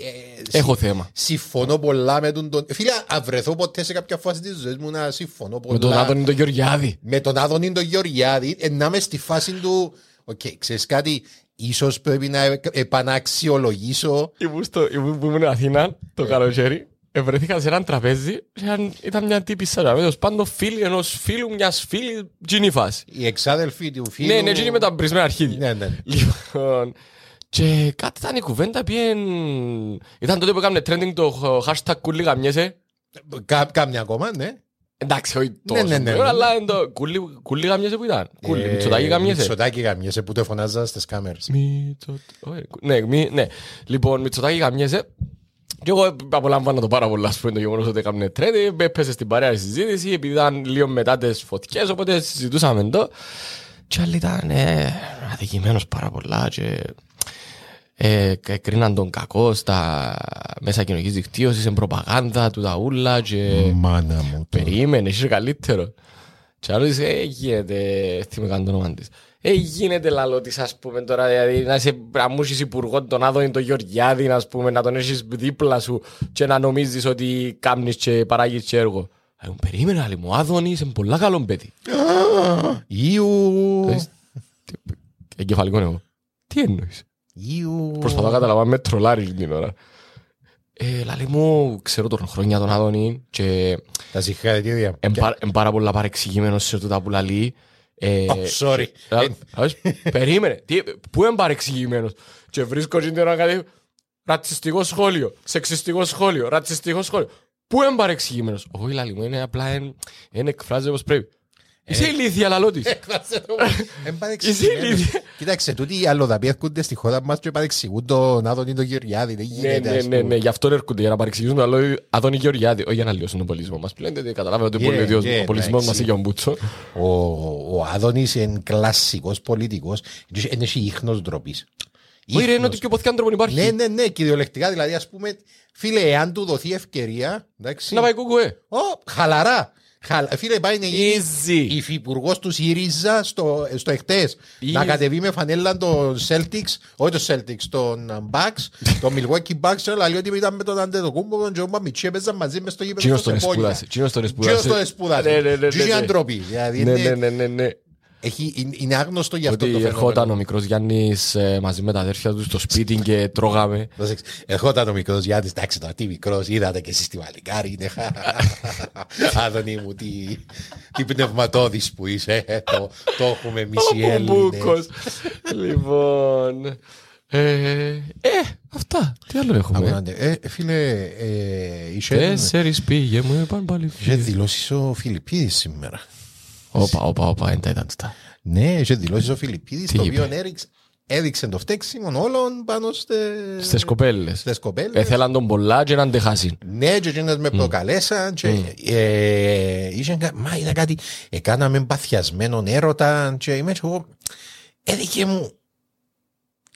ε, Έχω συ- θέμα. Συμφωνώ πολλά με τον... τον- Φίλε, αν βρεθώ ποτέ σε κάποια φάση της ζωής μου να συμφωνώ πολλά... Με τον Άδωνη τον Γεωργιάδη. με τον Άδωνη τον Γεωργιάδη ε, να είμαι στη φάση του Οκ, ξέρεις κάτι Ίσως πρέπει να ε- επαναξιολογήσω Ήμουν στο, ήμουν, που ήμουν Αθήνα το καλοκαίρι. Ευρεθήκα σε έναν τραπέζι και ήταν- ήταν μια τύπησα τέλος πάντων φίλη ενός φίλου μιας φίλη τζινή φάση. Οι εξάδελφοι του φίλου. Ναι, ναι, τζινή με τα μπρισμένα αρχίδια. Ναι, ναι. Λοιπόν, και κάτι ήταν η κουβέντα πιέν... Ήταν τότε που έκαμε trending το hashtag κούλι γαμιέσαι. Κα- Κάμια ακόμα, ναι. Εντάξει, όχι Ναι, τόσο, ναι, ναι, ναι. αλλά είναι το κούλι- κούλι γαμιέσαι που ήταν. Κούλι, Ε, Μητσοτάκη γαμιέσαι. Μητσοτάκη γαμιέσαι που το φωνάζας στις κάμερες. Μητσο- όχι, Ναι, μη- ναι. Λοιπόν, Μητσοτάκη γαμιέσαι. Και εγώ απολαμβάνω το πάρα πολλά, ας πούμε, το γεγονός ότι έκαμε τρέντι, έπεσε στην παρέα η συζήτηση, επειδή ήταν λίγο μετά τις φωτιές, οπότε συζητούσαμε το. Και άλλοι ήταν ε, αδικημένος πάρα πολλά και ε, κρίναν τον κακό στα μέσα κοινωνικής δικτύωσης, εν προπαγάνδα του τα ούλα και Μάνα μου. το- περίμενε, είσαι καλύτερο. Και άλλος είσαι, ε, γίνεται, θυμάμαι καν το όνομα της. Ε, γίνεται λαλό της, ας πούμε, τώρα, δηλαδή, να είσαι αμούσεις υπουργό τον Άδωνη τον Γεωργιάδη, ας πούμε, να τον έχεις δίπλα σου και να νομίζεις ότι κάμνεις και παράγεις και έργο. Ε, μου περίμενε, άλλη μου, ο Άδωνης είναι πολλά καλό παιδί. <gasps> Ιου. Θες, τι- Εγκεφαλικό εγώ. Τι εννοείς; Ιου. Προσπαθώ να καταλάβω αν με τρολάρεις την ώρα. Ε, λαλή μου, ξέρω τον χρόνια τον Άδωνη και Τα συγχαρητήρια. Εν πα- εν πάρα πολλά παρεξηγημένος σε τούτα που λαλεί. Ε, Oh, sorry. ε, ε, Περίμενε. Τι, πού είναι παρεξηγημένος; Και βρίσκω την ώρα κάτι ρατσιστικό σχόλιο, σεξιστικό σχόλιο, ρατσιστικό σχόλιο. Πού είναι παρεξηγημένος; Όχι λαλή μου, είναι απλά εν, εν εκφράζει όπως πρέπει. Είσαι ηλίθια λαλό της. Εν παρεξηγημένος. Είσαι ηλίθια. Κοίταξε, τούτοι οι αλλοδαποί έρχονται στη χώρα μας και παρεξηγούν τον Άδωνη τον Γεωργιάδη. Δεν Ναι, γίνεται, ναι, ας ναι, πούμε. ναι, γι' αυτό έρχονται για να παρεξηγήσουν το άλλο Αδόνη Γεωργιάδη, όχι για να λιώσουν τον πολιτισμό μας. Πλέον δεν καταλάβετε ότι Yeah, ο πολιτισμός- yeah, ο πολιτισμός μας εντάξει. είναι για μπούτσο. Ο, ο Άδωνης είναι κλασσικός πολιτικός. Δεν έχει ίχνος ντροπής. Όχι ρε, είναι Ίχνος. ότι και ο ποθιάντροπον υπάρχει. Ναι, ναι, ναι, κυριολεκτικά. Δηλαδή, ας πούμε, φίλε, εάν του δοθεί ευκαιρία. Εντάξει, Να πάει κουκουέ. Ω, χαλαρά. Χαλα... Φίλε, πάει να γίνει Easy. υφυπουργός του ΣΥΡΙΖΑ στο, στο εχθές. Easy. Να κατεβεί με φανέλα των Celtics, όχι των Celtics, των Bucks, των Milwaukee Bucks. Και λέει ότι ήταν με τον Αντετοκούμπο, τον Τζο Μιτσί, έπαιζαν μαζί μες στο γήπεδο. Τσίνος στο τον Σεπόλια. εσπούδασε. Τσίνος τον Τσίνος εσπούδασε. τον εσπούδασε. Ναι, ναι, ναι, Και είχε ναι, ναι. αντροπή. Δηλαδή, Ναι, είναι- ναι, ναι, ναι, ναι. Έχει- είναι- είναι άγνωστο για αυτό Ότι το ερχόταν ο φαινόμενο. μικρός Γιάννης ε, μαζί με τα αδέρφια του στο σπίτι και τρώγαμε. <laughs> Πρόσεξε, Ερχόταν ο μικρός Γιάννης, εντάξει τώρα τι μικρός, είδατε και εσείς τη Βαλικάρη είναι. <laughs> Άδωνη μου, τι, τι πνευματώδης που είσαι, ε, το, το έχουμε εμείς οι Ο Έλληνες. Μπούκος. Λοιπόν. Ε, ε, αυτά. Τι άλλο έχουμε; Αγωνάντε. Ε, φίλε, ε, είχε, Τέσσερις πήγε μου, είπαν πάλι. είχε δηλώσεις ο Φιλιππίδης σήμερα. Όπα, όπα, όπα, δεν τα ήταν τα. Ναι, είχε δηλώσεις ο Φιλιππίδης, Τι το είπε; οποίο έριξε, έδειξε το φταίξιμο όλων πάνω στε... Στις κοπέλες. στις κοπέλες. Έθελαν τον πολλά και να αντεχάσουν. Ναι, και εκείνες με προκαλέσαν και ε, είχε κα- μα είδα κάτι, έκαναμε παθιασμένο έρωτα και είμαι και εγώ, έδικε μου,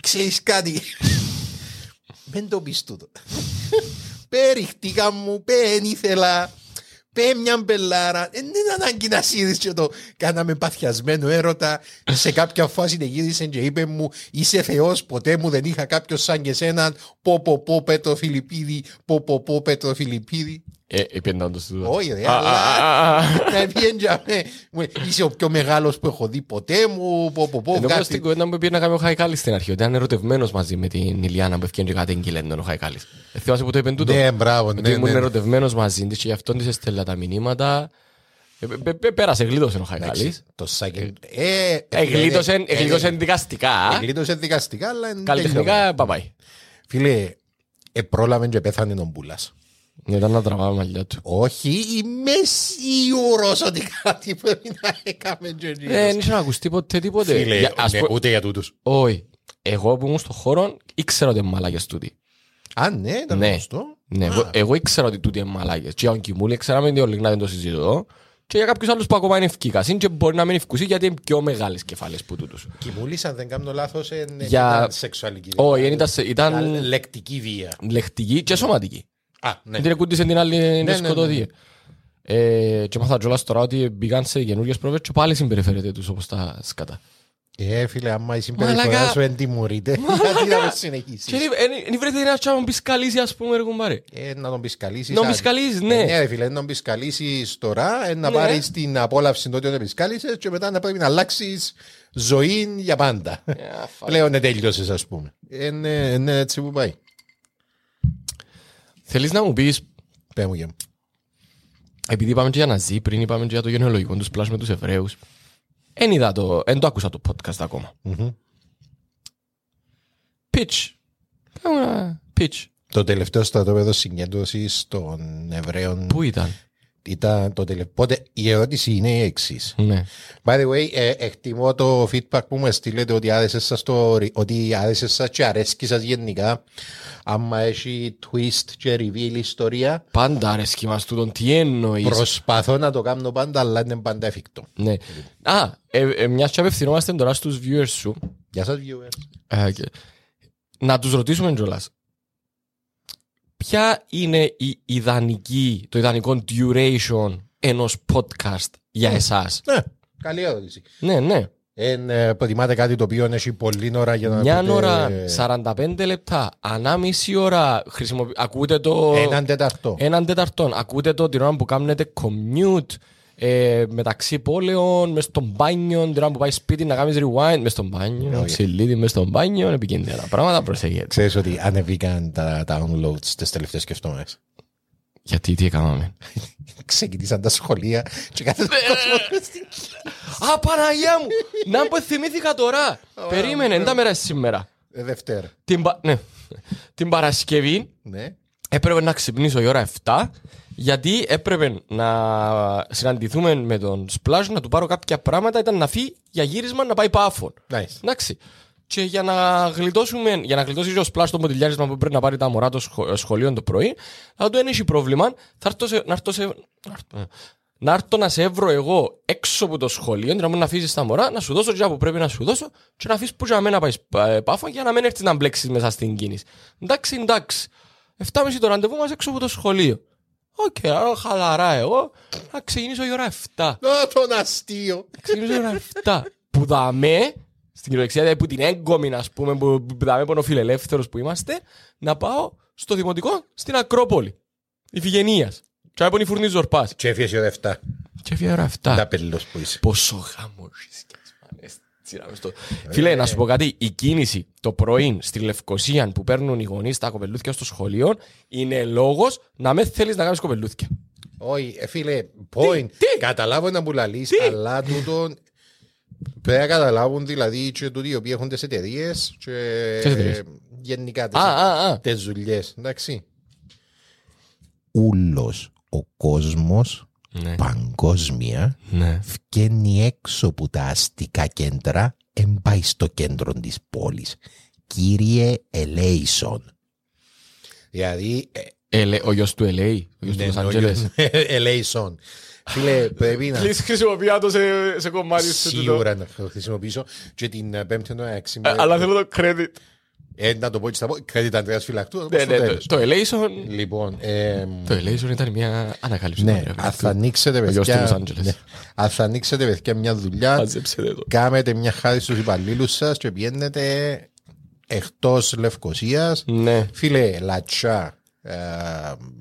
ξέρεις κάτι, <laughs> δεν το πεις τούτο. Περιχτήκα μου, πεν ήθελα, πέ μια μπελάρα, δεν είναι ανάγκη να σύρεις και το κάναμε παθιασμένο έρωτα. Σε κάποια φάση δεν γύρισε και είπε μου είσαι θεός, ποτέ μου δεν είχα κάποιος σαν και σέναν, πω πω πω Πέτρο Φιλιππίδη, πω πω πω Πέτρο Φιλιππίδη. Ε, είπαν το στο Όχι ρε, Α, αλλά α, α, α. να πιέντζαμε. Μου λέει, Είσαι ο πιο μεγάλος που έχω δει ποτέ μου, πω πω πω. Ενώ βγάζει- στην κουβέντα που πήγε να κάνει ο Χαϊκάλης στην αρχή, ότι ήταν ερωτευμένος μαζί με την Ηλιάνα που ευκαιρία και κατεγγείλεν ο Χαϊκάλης. Ε, θυμάσαι που το είπεν τούτο; Ναι, μπράβο, Ότι ναι, ήμουν ναι. ερωτευμένος μαζί της και γι' αυτόν της έστελα τα μηνύματα. Ε, πε- πε- Πέρασε, γλίτωσε ο Χαϊκάλης. Το σάκε. Ε, Εγλίτωσε ε, εγλίτωσε ε, δικαστικά. Εγλίτωσε δικαστικά, αλλά είναι τελειώμα. Καλλιτεχνικά, παπάει. Φίλε, ε, πρόλαβε και πέθανε τον Μπούλας. Ήταν να τραβάμε μαλλιά του. Όχι, είμαι σίγουρος ότι κάτι πρέπει να έκαμε και Ε, εκείνος. Δεν είχε να ακουστεί ποτέ τίποτε. Φίλε, Για- ας ναι, πω- ούτε για τούτους. Όχι. Εγώ που ήμουν στον χώρο, ήξερα ότι είναι μαλάκες τούτοι. Α, ναι, ήταν Ναι. γνωστό. Ναι, εγώ, εγώ ήξερα ότι τούτοι είναι μαλάκες. Και για τον Κιμούλη ξέραμε ότι όλοι δεν το συζητώ. Και για κάποιους άλλους που ακόμα είναι ευκήκασιν και μπορεί να μην ευκουσεί γιατί είναι πιο μεγάλες κεφάλες που τούτους. Κοιμούλης, αν δεν κάνω λάθος, εν- Για- ήταν σεξουαλική Όχι, δεν ήταν, σε- ήταν Ήταν λεκτική βία. λεκτική και σωματική. Α, ναι. Την εκούντισε την άλλη ναι, ναι, ναι. σκοτώδη. Ε, και μάθα κιόλας τώρα ότι μπήκαν σε καινούργιες πρόβες και πάλι συμπεριφέρεται τους όπως τα σκατά. Ε, φίλε, άμα η συμπεριφορά Μαλάκα. σου δεν τιμωρείται, γιατί να με συνεχίσεις; Και δεν βρέτε ένας τσάμα μπισκαλίσει ας πούμε ρε κουμπάρε. Ε, να τον πισκαλίσεις. Να τον α- πισκαλίσεις, ναι. Ε, Ναι, ρε φίλε, να τον πισκαλίσεις τώρα, ε, να Ναι. πάρεις την απόλαυση τότε όταν πισκάλισες και μετά να πρέπει να αλλάξεις ζωή για πάντα. Πλέον τέλειωσες, ας πούμε. Ε, ναι, ναι, έτσι που πάει. Θέλεις να μου πεις Πες μου και μου. Επειδή είπαμε και για να ζει, πριν είπαμε και για το γενεολογικό τους πλάσου με τους Εβραίους. Εν είδα το, εν το άκουσα το podcast ακόμα. Pitch. Κάμε ένα pitch. Το τελευταίο στρατόπεδο συγκέντρωσης των Εβραίων Πού ήταν; Ήταν το τελευταίο. Οπότε η ερώτηση είναι η εξής. Ναι. By the way, ε, εκτιμώ το feedback που μου στείλετε ότι άρεσες σας το, ότι άρεσες σας και αρέσκει σας γενικά. Άμα έχει twist και reveal ιστορία, Πάντα αρέσκει μας τούτον. Τι εννοείς; προσπαθώ να το κάνω πάντα, αλλά είναι πάντα εφικτό. Ναι. Α, ε, ε, μιας και απευθυνόμαστε τώρα στους viewers σου. Γεια σας, viewers. Ε, και- να τους ρωτήσουμε κιόλας. Ποια είναι η ιδανική, το ιδανικό duration ενός podcast για εσάς; Ναι, καλή ερώτηση. Ναι, ναι. Εν, ε, προτιμάτε κάτι το οποίο έχει πολλή ώρα για να Μια πείτε, ώρα, ε, 45 λεπτά, ανάμιση ώρα, χρησιμοποιη... ακούτε το... Έναν τέταρτο. Έναν τέταρτο. Ακούτε το την ώρα που κάνετε commute ε, μεταξύ πόλεων, μες στο μπάνιο, την ώρα που πάει σπίτι να κάνεις rewind, μες στο μπάνιο, ξυλίδι μες στο μπάνιο, επικίνδυνα πράγματα, προσέχετε. Ξέρεις ότι ανεβήκαν τα downloads τις τελευταίες και εβδομάδες. Γιατί, τι έκαναμε. <laughs> Ξεκινήσαν τα σχολεία και κάθε Ναι. <laughs> Α, Παναγία μου! Να που θυμήθηκα τώρα. Περίμενε, δεν τα μέρα σήμερα. Ε, Δευτέρα. Την, Πα- ναι. Την Παρασκευή Ναι. έπρεπε να ξυπνήσω η ώρα 7 γιατί έπρεπε να συναντηθούμε με τον Splash να του πάρω κάποια πράγματα ήταν να φύγει για γύρισμα να πάει πάφων. Nice. Εντάξει. Και για να γλιτώσουμε, για να γλιτώσει και ο Splash το μοντιλιάρισμα που πρέπει να πάρει τα μωρά το σχο- σχολείο το πρωί, θα του έχει πρόβλημα. Θα έρθω σε, να έρθω σε, να έρθω- να έρθω να σε έβρω εγώ έξω από το σχολείο, να μην να αφήσεις τα μωρά, να σου δώσω τζά που πρέπει να σου δώσω και να αφήσεις που για μένα πάεις σπα- πάφο για να μην έρθεις να μπλέξεις μέσα στην κίνηση. Εντάξει, εντάξει. 7.30 το ραντεβού μας έξω από το σχολείο. Οκ, άρα χαλαρά εγώ να ξεκινήσω η ώρα 7. Α, τον αστείο. Ξεκινήσω η ώρα 7. Που δαμέ, στην κυριολεξία, δηλαδή που την Έγκωμη, ας πούμε, που που δαμέ που είναι ο φιλελεύθερος που είμαστε, να πάω στο δημοτικό στην Ακρόπολη. Ιφηγενεία. Και από η φουρνή Ζορπά. Και έφυγες η ώρα 7. Και έφυγε η ώρα 7. Τα πελλός που είσαι. Πόσο γάμο Φίλε, να σου πω κάτι. Η κίνηση το πρωί στη Λευκοσία που παίρνουν οι γονείς τα κοπελούθια στο σχολείο είναι λόγος να με θέλεις να κάνεις κοπελούθια. Όχι, ε, φίλε, point. τι; Καταλάβω να μου λαλείς, Τι; αλλά τούτο πρέπει να καταλάβουν δηλαδή και τούτοι οι οποίοι έχουν τις εταιρείες και Ποιες εταιρείες; ε, γενικά τις, Α, α, α. τις δουλειές, εντάξει. Ούλος ο κόσμος Ναι. παγκόσμια Ναι. βγαίνει έξω από τα αστικά κέντρα εν πάει στο κέντρο της πόλης. Κύριε Ελέησον. Δηλαδή, ε, Ελε- Ο γιος του LA, ο γιος του ναι, Λος ο Άντζελες. γιος- <laughs> Ελέησον. Φίλε, πρέπει να... Please χρησιμοποιά το σε, σε κομμάτι σου τούτο. Σίγουρα να το χρησιμοποιήσω και την ε, πέμπτη το έξι. Α, Αλλά θέλω το credit. Ε, να το πω και στα πω. Credit Αντρέας Φυλακτού. θα το πω Ναι, στο ναι, το- τέλος. Το Elation. Λοιπόν, ε, Το Elation ήταν μια ανακάλυψη. ναι, του Αντρέα αν θα Φυλακτού. ανοίξετε Ο γιος του παιδιά, Λος Άντζελες. ναι, αν θα ανοίξετε παιδιά μια δουλειά, Μαζέψετε το. κάμετε μια χάρη στους υπαλλήλους σας και πηγαίνετε εκτός Λευκοσίας. Ναι. Φίλε, λατσά. Ε,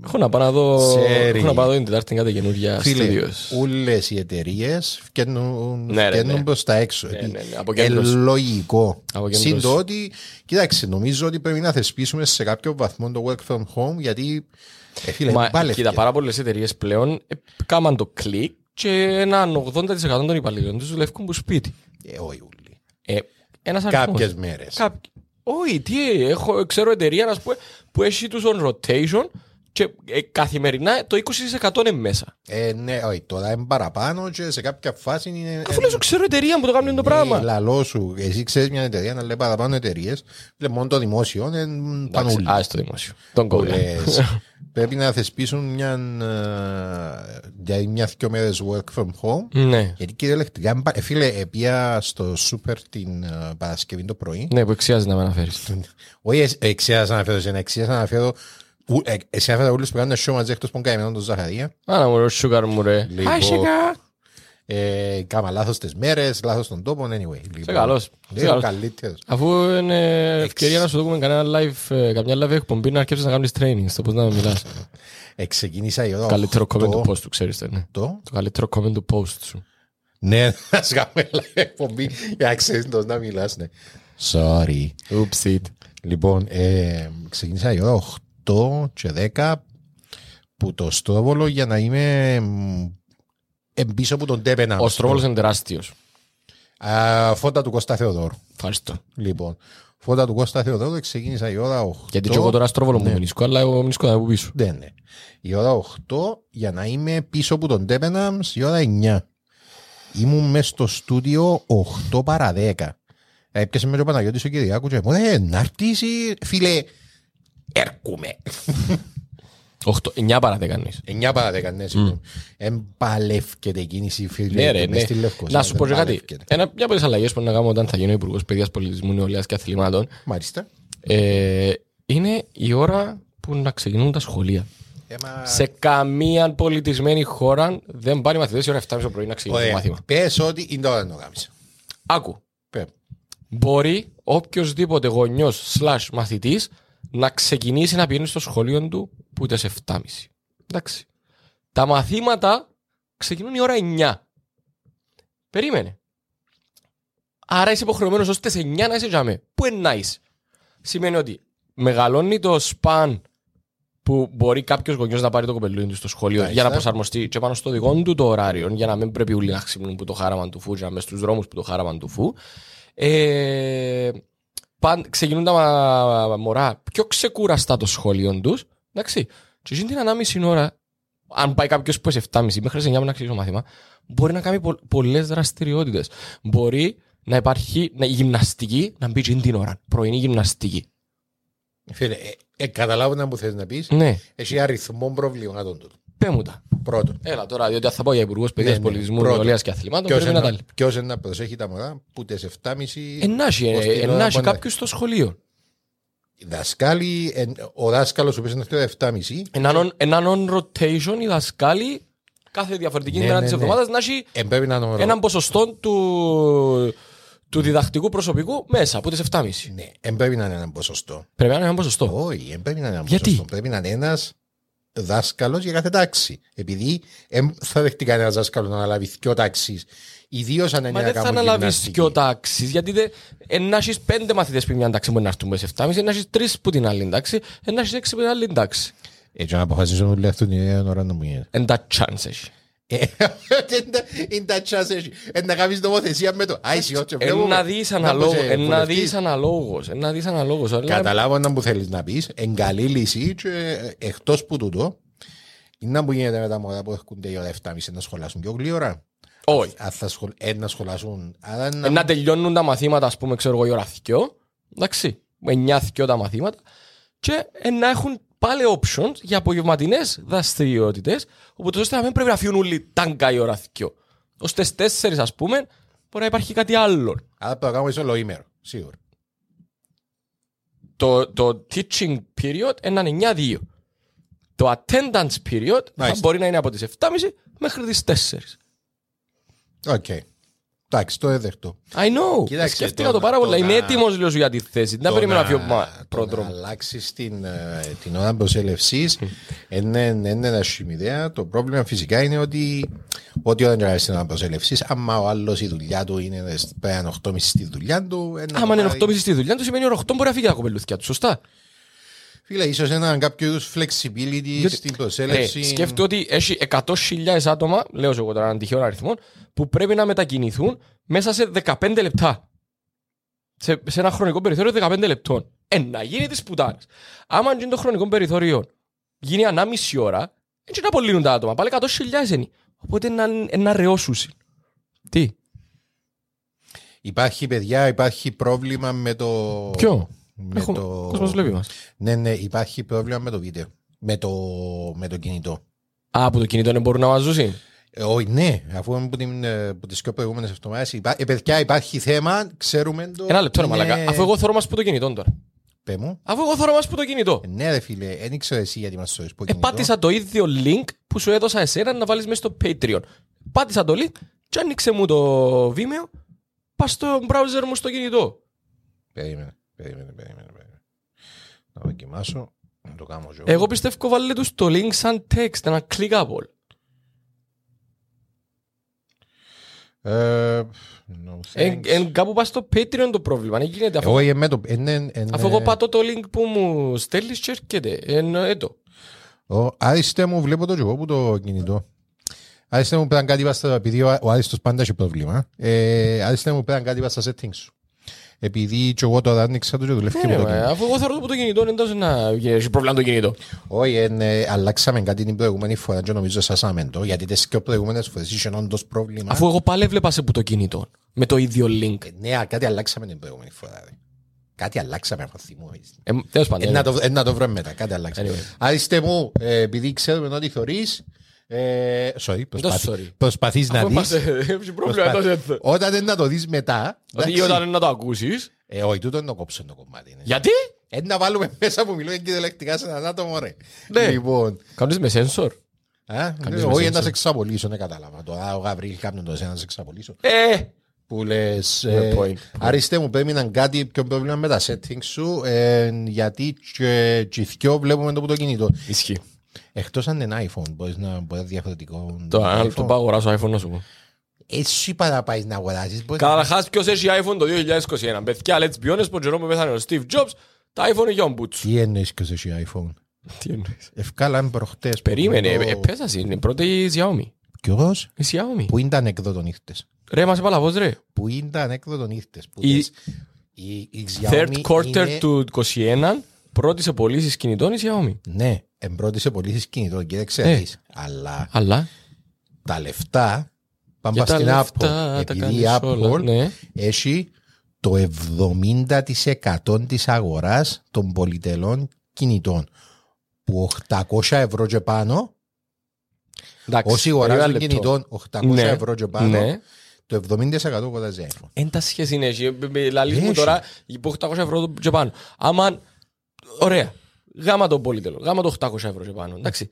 Έχω να πάω να δω. Ξέρει. Έχω να πάω να δω την Τετάρτη κάτι καινούργια Φίλε, studios. όλες οι εταιρείες βγαίνουν, Ναι, ρε, βγαίνουν ναι. προς τα έξω. Ναι, ότι ναι, ναι, αποκέντρωση. ε, λογικό. Αποκέντρωση. Συν το ότι, κοίταξε, νομίζω ότι πρέπει να θεσπίσουμε σε κάποιο βαθμό το work from home, γιατί, ε, φίλε, Μα πάλι κοίτα, πάρα πολλές εταιρείες πλέον ε, κάμαν το κλικ και έναν 80% των υπαλλήλων τους δουλεύουν που σπίτι. Ε, όχι ούλοι. Ε, ένας αριθμός. Κάποιες μέρες. Κάποιοι. Όχι, τι, έχω, ξέρω εταιρεία ας πούμε, που έχει τους on rotation και ε, καθημερινά το 20% είναι μέσα. Ε, ναι, όχι, τώρα είναι παραπάνω και σε κάποια φάση είναι... Αφού λέω σου ξέρω εταιρεία που το κάνουν το Ναι, πράγμα. λαλό σου. Εσύ ξέρεις μια εταιρεία να λέει παραπάνω εταιρείες. Φίλε, μόνο το δημόσιο είναι πάνω Εντάξει, ούλοι. Α, στο δημόσιο. Τον κόβει. Λες, Πρέπει να θεσπίσουν μια, ε, για μια δυο μέρες work from home. Ναι, Γιατί κυριολεκτικά, μπα- ε, φίλε, επία στο σούπερ την ε, Παρασκευή το πρωί. ναι, που εξιάζει να με αναφέρεις. <laughs> Όχι, ε, εξιάζα να φέρω εσένα, εξιάζα να φέρω. ου- ε, Εσύ έφερα όλους που κάνουν show μαζί εκτός που καημένο τον Ζαχαρία. Άρα μου ρε, σούκαρ μου ρε. Λοιπόν, Hi, sugar. Ε, Κάμα λάθος τις μέρες, λάθος τον τόπο, anyway. Λοιπόν, καλός, σε Λίγο καλός. καλύτερος. Αφού είναι ευκαιρία να σου δούμε κανένα live, ε, καμιά live εκπομπή να αρκέψεις να κάνεις training στο πώς να μιλάς. Ε, Ξεκίνησα η ώρα Καλύτερο comment του οκτώ. post του, ξέρεις το, ναι. Το; Το καλύτερο comment του post σου. Ναι, <laughs> να σου κάνουμε live εκπομπή για να ξέρεις το να μιλάς, ναι. Sorry. Oops it. Λοιπόν, ε, ξεκίνησα η ώρα 8 και 10. που το Στρόβολο για να είμαι μ, εμπίσω από τον Τέπενα. Ο Στρόβολος είναι τεράστιος. Α, Φώτα του Κώστα Θεοδόρου. Ευχαριστώ. Λοιπόν, φώτα του Κώστα Θεοδόρου ξεκίνησα η ώρα 8. Γιατί και εγώ τώρα Στρόβολο μου Ναι. μηνίσκω, αλλά εγώ μηνίσκω από πίσω. Ναι, ναι. Η ώρα 8 για να είμαι πίσω από τον Τέπεναμς η ώρα 9. Ήμουν μέσα στο στούντιο 8 παρα 10. Έπιασε με το Παναγιώτης ο Κυριάκου και μου λέει να έρθεις ή-» φίλε έρχομαι. 8, 9 παρά δεν κάνεις. 9 παρα 10 ναι συγγνώμη. Εμπαλεύκεται η κίνηση φίλε. Ναι, ρε, μες ναι. στη Λευκοσία, Να σου πω και κάτι. εμπαλεύκεται. Ένα, μια από τις αλλαγές που να κάνω όταν θα γίνω υπουργός παιδείας, πολιτισμού, νεολαίας και αθλημάτων Μάλιστα. ε, είναι η ώρα που να ξεκινούν τα σχολεία. Έμα... Σε καμία πολιτισμένη χώρα δεν πάνε οι μαθητές η ώρα 7 το πρωί να ξεκινούν το Ωραία. μάθημα. Πες ότι είναι τώρα να το κάνεις. Άκου. Πες. Μπορεί οποιοδήποτε γονιός slash μαθητής να ξεκινήσει να πηγαίνει στο σχολείο του που τις 7.30. Εντάξει. Τα μαθήματα ξεκινούν η ώρα 9. Περίμενε. Άρα είσαι υποχρεωμένος ως τις 9 να είσαι τζάμε. Πού είναι να είσαι; Σημαίνει ότι μεγαλώνει το σπαν που μπορεί κάποιος γονιός να πάρει το κοπελούι του στο σχολείο Μάλιστα. για να προσαρμοστεί και πάνω στο δικό του το ωράριο, για να μην πρέπει όλοι να ξυπνούν που το χάραμα του φου, και να είμαι στους δρόμους που το χάραμα του φου. Ε, παν, ξεκινούν τα μα- μωρά πιο ξεκούραστα το σχολείο τους. Εντάξει. Και εκείνη την ανάμιση ώρα, αν πάει κάποιος που είναι 7.30 μέχρι τις 9 να ξεκινήσει το μάθημα, μπορεί να κάνει πο, πολλές δραστηριότητες. Μπορεί να υπάρχει να, η γυμναστική να μπει εκείνη την ώρα. Πρωινή γυμναστική. Φίλε, ε, ε, καταλάβω να μου θες να πεις. Ναι, Έχει αριθμό προβλημάτων του. Πέ μου τα. Πρώτον. Έλα τώρα, διότι αν θα πω για υπουργό παιδεία, Ναι, ναι. πολιτισμού, Πρώτον. νεολαίας και αθλημάτων, Ποιος πρέπει να τα είναι, λέει. ποιος είναι να προσέχει τα μωρά που τις 7.30 Ενάχει, ως την ώρα ενάχει που είναι- κάποιος στο σχολείο. Οι δασκάλοι, εν- ο δάσκαλος ο οποίος είναι στο 7.30 Έναν έναν on rotation οι δασκάλοι κάθε διαφορετική Ναι, μέρα ναι, της ναι. εβδομάδας να έχει ε, πρέπει να είναι ο- έναν ποσοστό του, του διδακτικού προσωπικού μέσα από τι 7.30. Ναι, εν πρέπει να είναι ένα ποσοστό. Πρέπει να είναι ένα ποσοστό. Όχι, εν πρέπει να είναι ένα Γιατί; ποσοστό. Πρέπει να είναι ένας δάσκαλος για κάθε τάξη. Επειδή δεν θα δεχτεί κανένας δάσκαλο να αναλάβει δυο τάξεις. Ιδίως αν είναι Μα να δεν θα κάνουν αναλάβεις γυμναστική. και ο τάξη, γιατί δεν να έχεις πέντε μαθητές που μια τάξη μπορεί να έρθουν μέσα σε 7.30, να έχεις τρεις που την άλλη τάξη, να έχεις έξι που την άλλη τάξη. Έτσι να αποφασίσουν όλοι αυτούν την ίδια ώρα να μου γίνεται. Εν τα chance έχει. Ε, <laughs> Είναι τα τσάς έχει. Ε, Να κάνεις νομοθεσία με το. Άισι, όχι, Εν βλέπουμε. να δεις Να αναλόγως, μπω σε εν να βουλευτής. δεις αναλόγως, εν να δεις αναλόγως. αλλά- Καταλάβω να που θέλεις να πεις. Εν καλή λύση και ε, εκτός που τούτο είναι να που γίνεται με τα μωρά που έρχονται η ώρα 7.30 να σχολάσουν πιο γλύωρα. Όχι. Αν θα σχολ... ε, να σχολάσουν. Άρα Ε, να... Να τελειώνουν τα μαθήματα, ας πούμε, ξέρω εγώ, η ώρα θκυο, εντάξει, με 9 θκυο τα μαθήματα και ε, να έχουν πάλι options για απογευματινές δραστηριότητες, οπότε ώστε να μην πρέπει να φύγουν όλοι τάγκα η ώρα θκυο. Ως τις 4, ας πούμε, μπορεί να υπάρχει κάτι άλλο. Άρα πρέπει να κάνουμε σε ολοήμερο. Σίγουρα. Το, το teaching period είναι 9-2. Το attendance period θα Μάλιστα. μπορεί να είναι από τις 7.30 μέχρι τις 4. Οκ. Εντάξει, το έδεχτο. I know. Κοίταξε, Σκέφτηκα το το πάρα να- πολλά. το Είμαι να- έτοιμος λέω σου για τη θέση. Δεν Το περιμένω να να- φύγω μα- το πρόδρομο. Να αλλάξεις την, ε, την ώρα προσέλευση είναι, είναι ένα ιδέα. Το πρόβλημα φυσικά είναι ότι ό,τι ώρα είναι στην ώρα προσέλευση, άμα ο άλλος η δουλειά του είναι πέραν 8.30 στη δουλειά του. ε, να Άμα είναι πάει- 8.30 στη δουλειά του, σημαίνει ώρα 8 μπορεί να φύγει τα κοπελούθια του. Σωστά. Φίλε, ίσως ένα κάποιο είδους flexibility Γιατί- στην Ρε, προσέλευση. σκέφτομαι ότι έχει 100.000 άτομα, λέω εγώ τώρα έναν τυχαίο αριθμό, που πρέπει να μετακινηθούν μέσα σε 15 λεπτά. Σε, σε ένα χρονικό περιθώριο 15 λεπτών. Ε, να γίνει της πουτάνας. Άμα γίνει το χρονικό περιθώριο γίνει ανάμιση ώρα, έτσι να απολύνουν τα άτομα. Πάλι 100.000 είναι. Οπότε να, να ρεώσουν. Τι, Υπάρχει, παιδιά, υπάρχει πρόβλημα με το. ποιο; Με Έχουμε, το... κόσμος βλέπει μας. Ναι, ναι, υπάρχει πρόβλημα με το βίντεο. Με το, με το κινητό. Α, από το κινητό δεν μπορούν να μας ζούσουν. Ε, όχι, ναι, αφού από, την, ε, από τις πιο προηγούμενες εβδομάδες υπά... ε, παιδιά, υπάρχει θέμα, ξέρουμε το. Ένα λεπτό, ρε είναι- μαλακά. Αφού εγώ θωρώ μας που το κινητό τώρα. Πέ μου. Αφού εγώ θωρώ μας που το κινητό. Ε, Ναι, ρε φίλε, δεν ήξερα εσύ γιατί μας το πω Ε, πάτησα το ίδιο link που σου έδωσα εσένα να βάλεις μέσα στο Patreon. Πάτησα το link και άνοιξε μου το Vimeo πας στο browser μου στο κινητό. Περίμενε, περίμενε, περίμενε. περίμενε. Να δοκιμάσω, να το κάνω εγώ. Εγώ πιστεύω βάλε τους το link σαν text, ένα clickable. Ε, no Εν, thanks. εν, κάπου πας στο Patreon το πρόβλημα. Δεν γίνεται αφού, Εγώ είμαι το... ε, ναι, ε, αφού ναι. εγώ πατώ το link που μου στέλνεις και έρχεται. Εν, έτω. Ο Άριστε μου βλέπω το και εγώ που το κινητό. Άριστε μου πέραν κάτι πας στα, επειδή ο, ο Άριστος πάντα έχει πρόβλημα. Ε, Άριστε μου πέραν κάτι πας στα settings σου. Επειδή και εγώ τώρα άνοιξα το και δουλεύει Ναι, με το ρε, κινητό. αφού εγώ θεωρώ που το κινητό είναι τόσο να έχει πρόβλημα το κινητό. Όχι, εν, ε, αλλάξαμε κάτι την προηγούμενη φορά και νομίζω σάσαμε το, γιατί τις και προηγούμενες φορές είχε όντως πρόβλημα. Αφού εγώ πάλι έβλεπα σε που το κινητό. Με το ίδιο link. Ε, Ναι, κάτι αλλάξαμε την προηγούμενη φορά. ρε. Κάτι αλλάξαμε από θυμό. Ε, τέλος πάντων. Ε, να το, ε, να το βρούμε μετά, κάτι αλλάξαμε. Anyway. Άριστε μου, ε, επειδή ξέρουμε ότι θωρείς, ε, sorry, προσπαθ, sorry. προσπαθείς να Αφού δεις. είμαστε- <laughs> Έχει πρόβλημα προσπα- τόσο. Όταν δεν να το δεις μετά, Ότι εντάξει, όταν να το ακούσεις. ε, όχι, τούτο είναι το κόψω το κομμάτι. είναι. Γιατί; Ε, να βάλουμε <laughs> μέσα που μιλούμε κυριολεκτικά σε έναν άτομο, ρε. Ναι. Λοιπόν, Κάνεις με sensor. α, Κάνεις ναι, με όχι sensor. να σε εξαπολύσω, δεν κατάλαβα. Τώρα ο Γαβρίλ κάνουν το εσένα να σε εξαπολύσω. Ε, Που λες, Ναι, ε, point. Άριστε μου πρέπει να είναι κάτι πιο πρόβλημα με τα settings σου, ε, γιατί και και οι δυο βλέπουμε το που το κινητό. ισχύει. Εκτός αν είναι iPhone, μπορείς να μπορεί διαφορετικό. Το άλλο το iPhone. πάω αγοράσω iPhone να σου πω. Εσύ παρά πάεις να αγοράσεις. μπορείς να- Καταρχάς ποιος έχει iPhone το 2021. Παιδιά, let's be honest, που καιρό που πέθανε ο Steve Jobs, τα iPhone είναι για ο Μπούτσου. Τι εννοείς και εσύ iPhone; Τι εννοείς; Ευκάλαν προχτές. Περίμενε, Το- ε, πέσας είναι πρώτη η Xiaomi. Ποιος; Η Xiaomi. Πού είναι τα ανέκδοτον ήρθες. Ρε, μας επαλαβώς ρε. Πού είναι τα ανέκδοτον ήρθες. Που Η- λες, η, η Xiaomi Third quarter είναι- του 21, πρώτη σε πωλήσεις κινητών η Xiaomi. Ναι, εμπρώτη σε πωλήσεις κινητών και δεν Ε. ξέρεις. Αλλά Αλλά τα λεφτά πάνε για πας τα στην λεφτά Apple. τα Επειδή η κάνεις όλα. Apple Ναι. έχει το 70% της αγοράς των πολυτελών κινητών. Που 800 ευρώ και πάνω, Εντάξει, όσοι περίμενε αγοράζουν λεπτό. κινητών 800 Ναι, ευρώ και πάνω, Ναι. το 70% αγοράζει iPhone. Εν τα σχέση είναι έτσι. Λαλείς μου Έχει. τώρα υπό 800 ευρώ και πάνω. Άμα, ωραία, γάμα το πολυτελό, γάμα το 800 ευρώ και πάνω. Εντάξει.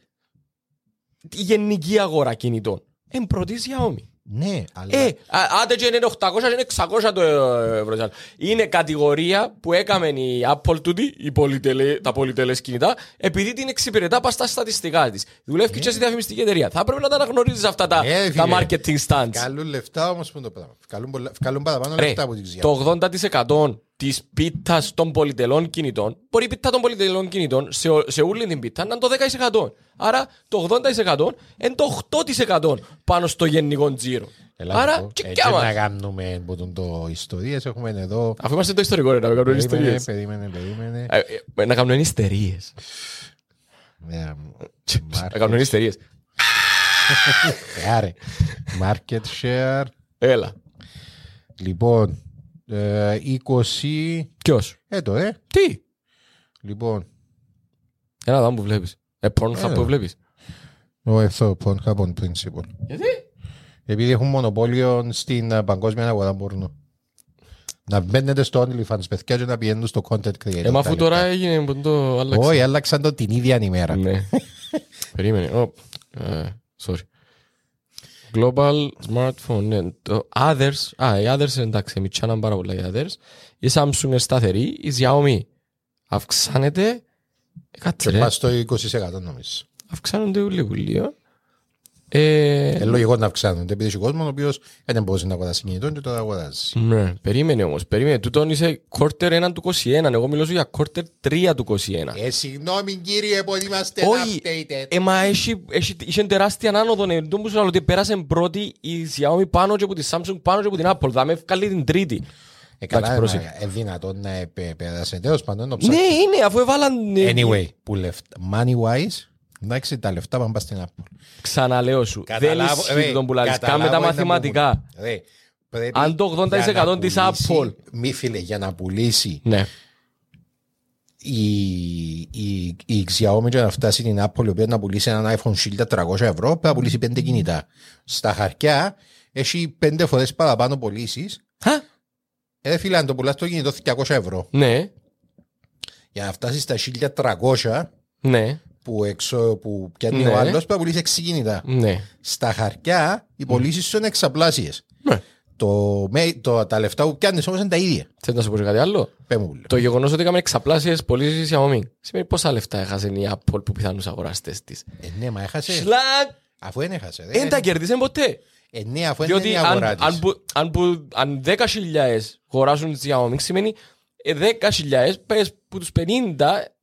Η γενική αγορά κινητών. Εν πρώτη η Xiaomi. Ναι, αλλά Ε, α- άντε και είναι 800, είναι 600 το ευρώ. Είναι κατηγορία που έκαμε η Apple τούτη, οι πολυτελε, τα πολυτελές κινητά, επειδή την εξυπηρετά πας στα στατιστικά της. Δουλεύει και σε διαφημιστική εταιρεία. Θα πρέπει να τα αναγνωρίζεις αυτά τα, Ε, τα φίλε. marketing stands. Καλούν λεφτά όμως που είναι το πράγμα. Καλούν, πολλά- καλούν παραπάνω Ρε, λεφτά από τη Xiaomi. το 80% της πίτας των πολυτελών κινητών, μπορεί η πίτα των πολυτελών κινητών σε, ο- σε όλη την πίτα να είναι το 10%. Άρα το 80% είναι το 8% πάνω στο γενικό τζίρο. Έλα να Άρα πω, και έτσι κι άμα. να κάνουμε που τον το ιστορίες. Έχουμε εδώ... Αφού είμαστε το ιστορικό, ρε, να κάνουμε Περίμενε, ιστορίες. περίμενε, περίμενε. Ε, ε, Να κάνουμε ιστερίες. Ε, Να κάνουμε ιστερίες. <laughs> Άρε. Market share. Έλα. Λοιπόν, ε, 20... Ποιος; Έτο, ε. Τι; Λοιπόν, Ένα δάμε που βλέπεις. Ε, Pornhub Έλα. που βλέπεις. ο ευθό, Pornhub on principle. Γιατί; Επειδή έχουν μονοπόλιο στην ε, παγκόσμια αγορά πόρνο. Να μπαίνετε στο OnlyFans, παιδιά, και να πηγαίνουν στο content creator. Ε, μα αφού τα τώρα λεπτά. έγινε που το άλλαξε. Όχι, άλλαξαν το την ίδια ημέρα. Ναι. Περίμενε. Ω, ε, Sorry. Global smartphone. Ναι. Το others. Α, οι others εντάξει. Μιτσάναν πάρα πολλά οι others. Η Samsung είναι σταθερή. Η Xiaomi αυξάνεται. Ε, Κάτσε Και ρε. πας στο 20% νομίζω. Αυξάνονται λίγο λίγο. Ε, Ε, λογικό να αυξάνονται, επειδή έχει κόσμος ο οποίος δεν μπορούσε να αγοράσει κινητό και τώρα αγοράζεις. ναι, περίμενε όμως. Περίμενε. Τούτον είσαι quarter 1 του 21. Εγώ μιλώ σου για quarter 3 του 21. Ε, συγγνώμη κύριε που είμαστε Όχι, updated. ε, μα έχει, έχει, είχε τεράστια άνοδο. Ναι, το που σου λέω ότι πέρασε πρώτη η Xiaomi πάνω και από τη Samsung πάνω και από την Apple. Θα με βγάλει την τρίτη. Ε, καλά, εντάξει, πρόσεχε. ε, δυνατόν να επέ- πέρασε. Τέλος πάντων, το Ναι, ψάξω. είναι, αφού έβαλαν... ε, Anyway, που λεφτά, money wise, εντάξει, τα λεφτά πάνε πας στην Apple. Ξαναλέω σου. Δεν Καταλάβω- ισχύει ρε, τον που λαλείς. καταλάβω Κάμε τα ένα μαθηματικά. μου. Ρε, πρέπει Αν το 80% για να της πουλήσει- Apple. Μη φίλε, για να πουλήσει Ναι. η, η, η Xiaomi και να φτάσει την Apple η οποία να πουλήσει ένα iPhone 1300 ευρώ πρέπει να πουλήσει πέντε κινητά. Στα χαρτιά έχει πέντε φορές παραπάνω πωλήσεις. Χα, Ε, φίλε, αν το πουλάς το κινητό 200 ευρώ. ναι, Για να φτάσεις στα 1300 ναι, που, εξω, που πιάνει Ναι. ο άλλος πρέπει να πουλήσει 6 κινητά. ναι. Στα χαρτιά οι πωλήσεις σου είναι εξαπλάσιες. Ναι. Το, με- το, τα λεφτά που πιάνεις όμως είναι τα ίδια. Θες να σου πω και κάτι άλλο; Πες μου, λέω. Το γεγονός ότι έκαμε εξαπλάσιες πωλήσεις Xiaomi σημαίνει πόσα λεφτά έχασε η Apple που πιθανούς αγοραστές της; Ε, ναι, μα έχασε. Σλακ! Αφού δεν έχασε. ρε. Δεν τα κέρδισε ποτέ. Ε, ναι, αφού δεν Διότι είναι η αν, αγορά της. αν, που- αν, που- αν 10.000 αγοράσουν τη Xiaomi σημαίνει ε, 10.000 πες που τους 50 η- η-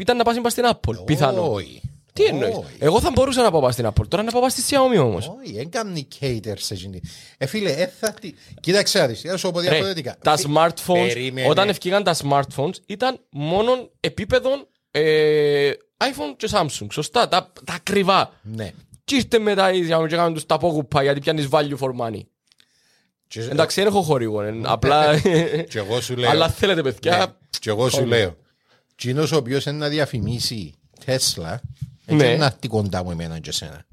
ήταν να πάσουν πας στην Apple. Πιθανό. Όχι. Τι εννοείς; Όχι. Εγώ θα μπορούσα να πάω στην Apple. Τώρα να πάω στη Xiaomi όμως. Όχι, δεν κάνει cater σε εκείνη. Ε, φίλε, ε, θα τη... Κοίταξε να δεις, θα σου πω διαφορετικά. τα Φι- smartphones, Περίμενε. όταν ευκήγαν τα smartphones, ήταν μόνο επίπεδο ε, iPhone και Samsung. Σωστά, τα, τα ακριβά. Ναι. Και ήρθε μετά η Xiaomi και κάνουν τους τα πόκουπα γιατί πιάνεις value for money. Και- Εντάξει, δεν έχω χορηγό, ε, απλά... Και εγώ σου <laughs> λέω. Αλλά θέλετε παιδιά, Ναι, Και εγώ σου λέω. Κοινός ο οποίος είναι να διαφημίσει Τέσλα, Ναι. δεν να έρθει κοντά μου εμένα και εσένα.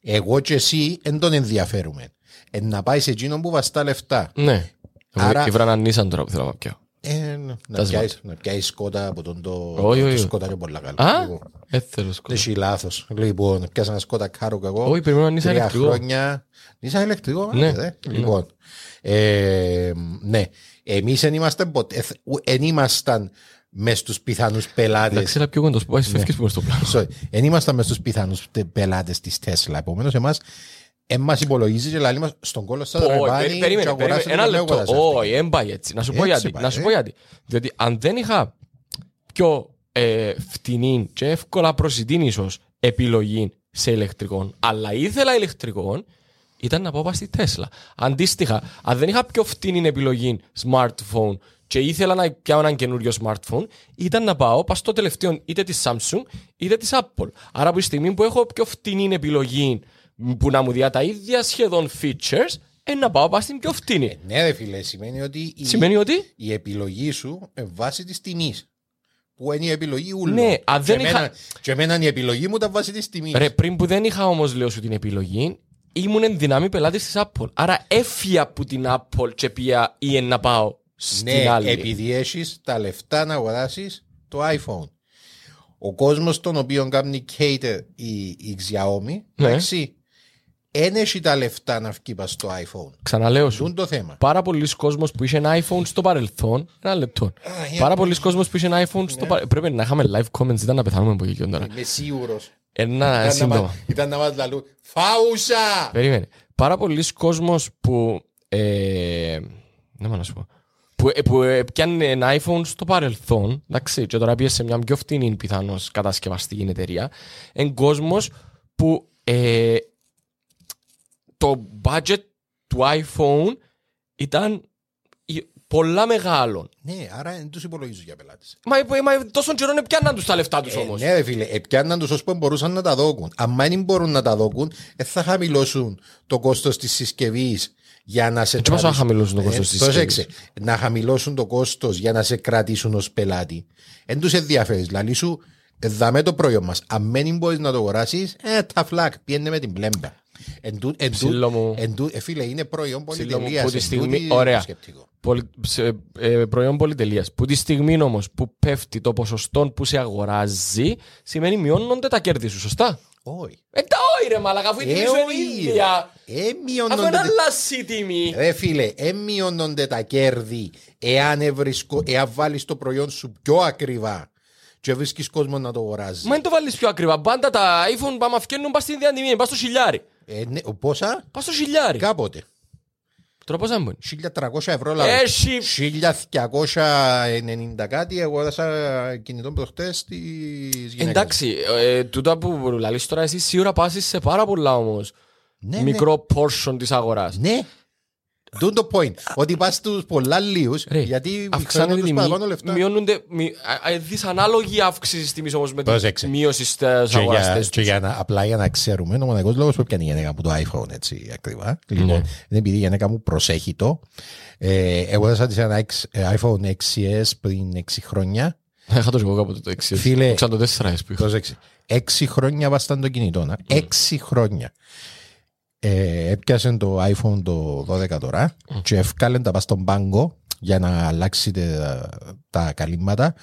Εγώ και εσύ δεν τον ενδιαφέρουμε. Ε, να πάει σε εκείνον που βαστά λεφτά. ναι. Άρα- Ήβρα έναν Nissan τώρα που θέλω να πιάω. Ε, να Τα πιάσεις, να πιάσεις σκότα από τον το... Όχι, το όχι. σκότα είναι πολλά καλό. Α, Λοιπόν, δεν θέλω σκοτώ. Έχει λάθος. Λοιπόν, πιάσα ένα σκότα κάρο κακό. Όχι, περιμένω να είναι Τρία ηλεκτρικό. χρόνια. Είσαι ηλεκτρικό, Ναι. ναι. Λοιπόν, ε, ναι. Εμείς δεν είμαστε ποτέ, δεν ήμασταν μες στους πιθανούς πελάτες Εντάξει, έλα πιο κοντός που πάει Ναι. φεύγεις που στο πλάνο. Sorry, δεν ήμασταν μες στους πιθανούς τε- πελάτες της Τέσλα. Επομένως, εμάς εν μας υπολογίζεις και λέει μας στον κόλλο στα Όχι, δρεπάνη περί- και περίμενε, περίμενε, αγοράσετε ένα το νέο λεπτό. κατασκευαστή. Όχι, δεν πάει έτσι. Να σου πω Έτσι γιατί. πάει, Να σου ε. πω γιατί. Διότι αν δεν είχα πιο ε, φτηνή και εύκολα προσιτήν ίσως επιλογή σε ηλεκτρικό, αλλά ήθελα ηλεκτρικό, ήταν να πάω πας στη Τέσλα. Αντίστοιχα, αν δεν είχα πιο φτηνή επιλογή smartphone και ήθελα να πιάω έναν καινούριο smartphone, ήταν να πάω πας στο τελευταίο είτε της Samsung είτε της Apple. Άρα από τη στιγμή που έχω πιο φτηνή επιλογή που να μου διά τα ίδια σχεδόν features, ε, να πάω πας στην πιο φτηνή. Ναι, ρε φίλε, σημαίνει ότι η, Σημαίνει ότι; η επιλογή σου ε, βάσει της τιμής. Που είναι η επιλογή ούλων. Ναι, αν δεν και, είχα- εμένα, και εμένα η επιλογή μου ήταν βάσει της τιμής. Ρε, πριν που δεν είχα όμως, λέω σου την επιλογή, ήμουν εν δυνάμει πελάτης της Apple. Άρα έφυγα από την Apple και πια ή εν να πάω στην ναι, άλλη. επειδή έχεις τα λεφτά να αγοράσεις το iPhone. Ο κόσμος τον οποίο κάνει cater η, η Xiaomi, Ναι. εντάξει, δεν έχει τα λεφτά να βγει πας στο iPhone. Ξαναλέω σου. Τούν το θέμα. Πάρα πολλοί κόσμος που είχε ένα iPhone στο παρελθόν. Ένα λεπτό. Πάρα πολλοί κόσμος που είχε ένα iPhone Ναι. στο παρελθόν. Πρέπει να είχαμε live comments, ήταν να πεθάνουμε από εκεί τώρα. Είμαι σίγουρος. Ένα σύντομα. Ήταν να μα λαλούν. Φάουσα! Περίμενε. Πάρα πολλοί κόσμος που. Ε, να να σου πω. Που, ε, που ε, πιάνει ένα iPhone στο παρελθόν, εντάξει, και τώρα πήγε σε μια πιο φτηνή πιθανώς κατασκευαστική εταιρεία, είναι κόσμος που ε, το budget του iPhone ήταν η- πολλά μεγάλο. Ναι, άρα δεν τους υπολογίζω για πελάτες. Μα, μα τόσο καιρό είναι πιάνναν τους τα λεφτά τους Ε, όμως. ναι, ρε φίλε, επιάνναν τους ώσπου μπορούσαν να τα δώκουν. Αν δεν μπορούν να τα δώκουν, δεν θα χαμηλώσουν το κόστος της συσκευής για να σε Έτσι πόσο θα κρατήσουν. χαμηλώσουν το κόστος της πρόσεξε, συσκευής; να χαμηλώσουν το κόστος για να σε κρατήσουν ως πελάτη. Δεν τους ενδιαφέρεις. Δηλαδή σου, δαμε το προϊόν μας. Αν δεν μπορείς να το αγοράσεις, ε, τα φλακ, πιένε με την πλέμπα. Εν τού- εν τού- Ψήλο μου. εν τού- ε, φίλε, είναι προϊόν Ψήλο μου, πολυτελείας. που τη στιγμή- ωραία. Πολυ- σε- ε, προϊόν πολυτελείας. Που τη στιγμή όμως που πέφτει το ποσοστό που σε αγοράζει, σημαίνει μειώνονται τα κέρδη σου, σωστά; Όχι. Ε, τα όχι ρε μαλακα, αφού η τιμή Ε, σου είναι όχι, η ίδια. Ε, Αφού μειώνονται είναι τε- αλλάσει η τιμή. Ρε φίλε, εμειώνονται τα κέρδη εάν, ευρισκο, εάν βάλεις το προϊόν σου πιο ακριβά και βρίσκεις κόσμο να το αγοράζει. Μα μην το βάλεις πιο ακριβά. Πάντα τα iPhone πάμε αυκένουν πας στην ίδια τιμή. Πας στο χιλιάρι. Ε, ναι, πόσα; Πας στο χιλιάρι. Κάποτε. Τώρα πώς να μπουν. 1300 ευρώ λάβω. Έχει. 1290 κάτι αγόρασα κινητό προχτές της γυναίκας. Εντάξει, ε, τούτα που λαλείς τώρα εσύ σίγουρα πάσεις σε πάρα πολλά όμως. Ναι, Μικρό portion της αγοράς. Ναι. Τούν το point. Ότι πας στους πολλά λίους Ρε, γιατί αυξάνεται ξέρουν η τους τιμή, παραπάνω λεφτά. μειώνονται μη- α- α- δυσανάλογη αύξηση της τιμής όμως με την Πρόσεξε. μείωση στις Και για, αγοραστές και για να, απλά για να ξέρουμε, ο μοναδικός λόγος που πιάνει η γυναίκα μου το iPhone έτσι ακριβά. Λοιπόν, Ναι. είναι επειδή η γυναίκα μου προσέχει το. Ε, εγώ έδωσα της ένα X- ε, iPhone 6s πριν 6 χρόνια. <laughs> Είχα το εγώ κάποτε το εξής. Φίλε. Ξέρω το 4S που είχα. Πρόσεξε. 6 χρόνια βάσταν το κινητό. να. 6 χρόνια. Ε, έπιασε το iPhone το 12 τώρα και ευκάλεν τα πας στον πάγκο για να αλλάξει τα, τα καλύμματα.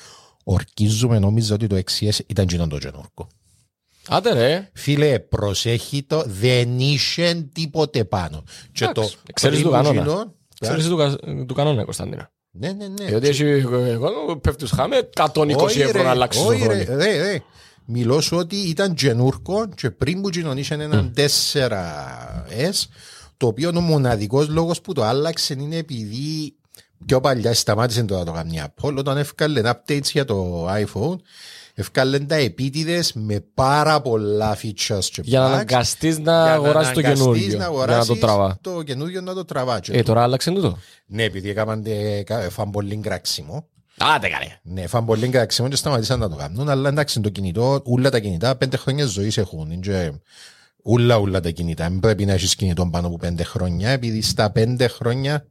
Ορκίζουμε, νόμιζα ότι το 6S ήταν κοινό το καινούργιο. Άντε ρε. Φίλε, προσέχει το, δεν είχε τίποτε πάνω. Και το Εντάξει, ξέρεις του κανόνα. πριμουγινό- Ξέρεις του, κα- του κανόνα Κωνσταντίνα. Ναι, ναι, ναι. Διότι έχει εγώ πέφτεις χάμε 120 Όχι, ευρώ ρε, να αλλάξεις το όχι, ρε, χρόνο. Ρε, ρε. Μιλώ σου ότι ήταν καινούργο και πριν που κοινωνήσαν έναν 4S το οποίο ο μοναδικός λόγος που το άλλαξε είναι επειδή πιο παλιά σταμάτησε το να το κάνει η Apple όταν έφκαλε updates για το iPhone έφκαλε τα επίτηδες με πάρα πολλά features και Για να bugs, αναγκαστείς να για αγοράσεις το αναγκαστείς καινούργιο. να Για να το αγοράσεις τραβά. το καινούργιο να το τραβά και Ε, τώρα άλλαξε τούτο. ναι επειδή έκαναν τε- κα- φαν πολύ κράξιμο Άντε καλέ. ναι, φαν πολύ κράξιμο και σταματήσαν να το κάνουν αλλά εντάξει το κινητό, όλα τα κινητά πέντε χρόνια ζωής έχουν είναι και Ούλα ούλα τα κινητά. Δεν πρέπει να έχεις κινητό πάνω από πέντε χρόνια επειδή στα πέντε χρόνια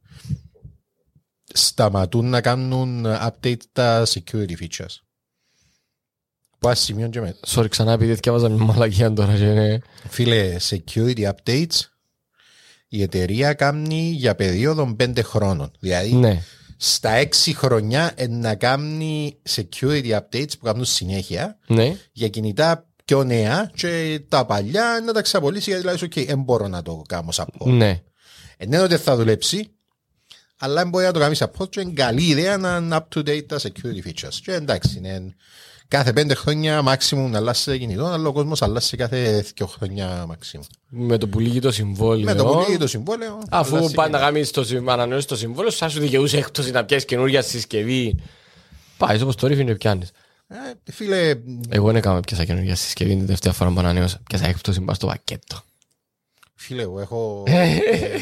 σταματούν να κάνουν update τα security features. Που ας σημείο και με. Sorry, ξανά επειδή διάβαζα μια μαλακία τώρα και είναι... Φίλε, security updates η εταιρεία κάνει για περίοδο πέντε χρόνων. Δηλαδή Ναι. Στα έξι χρονιά ε, να κάνει security updates που κάνουν συνέχεια Ναι. για κινητά πιο νέα και τα παλιά να τα ξαπολύσει γιατί δηλαδή, ok, δεν μπορώ να το κάνω support. Ναι. Ε, ναι, ότι θα δουλέψει, αλλά μπορεί να το κάνει support και είναι καλή ιδέα να είναι up to date τα security features. Και εντάξει, είναι κάθε πέντε χρόνια maximum να αλλάσει το κινητό, αλλά ο κόσμος αλλάσει κάθε δύο χρόνια maximum. Με το που λύγει το συμβόλαιο. Με το που λύγει το συμβόλαιο. Αφού αλλάζει πάντα κινητό. κάνεις το, συμ- ανανεώσεις το συμβόλαιο, θα σου δικαιούσε έκπτωση να πιάσεις καινούργια συσκευή. Πάει όπως το ρίχνει πιάνεις. Ε, φίλε, Εγώ δεν έκανα πιάσα καινούργια συσκευή την τελευταία φορά που ανανέωσα. Πιάσα έκπτωση μπας στο πακέτο. φίλε, εγώ έχω... ε,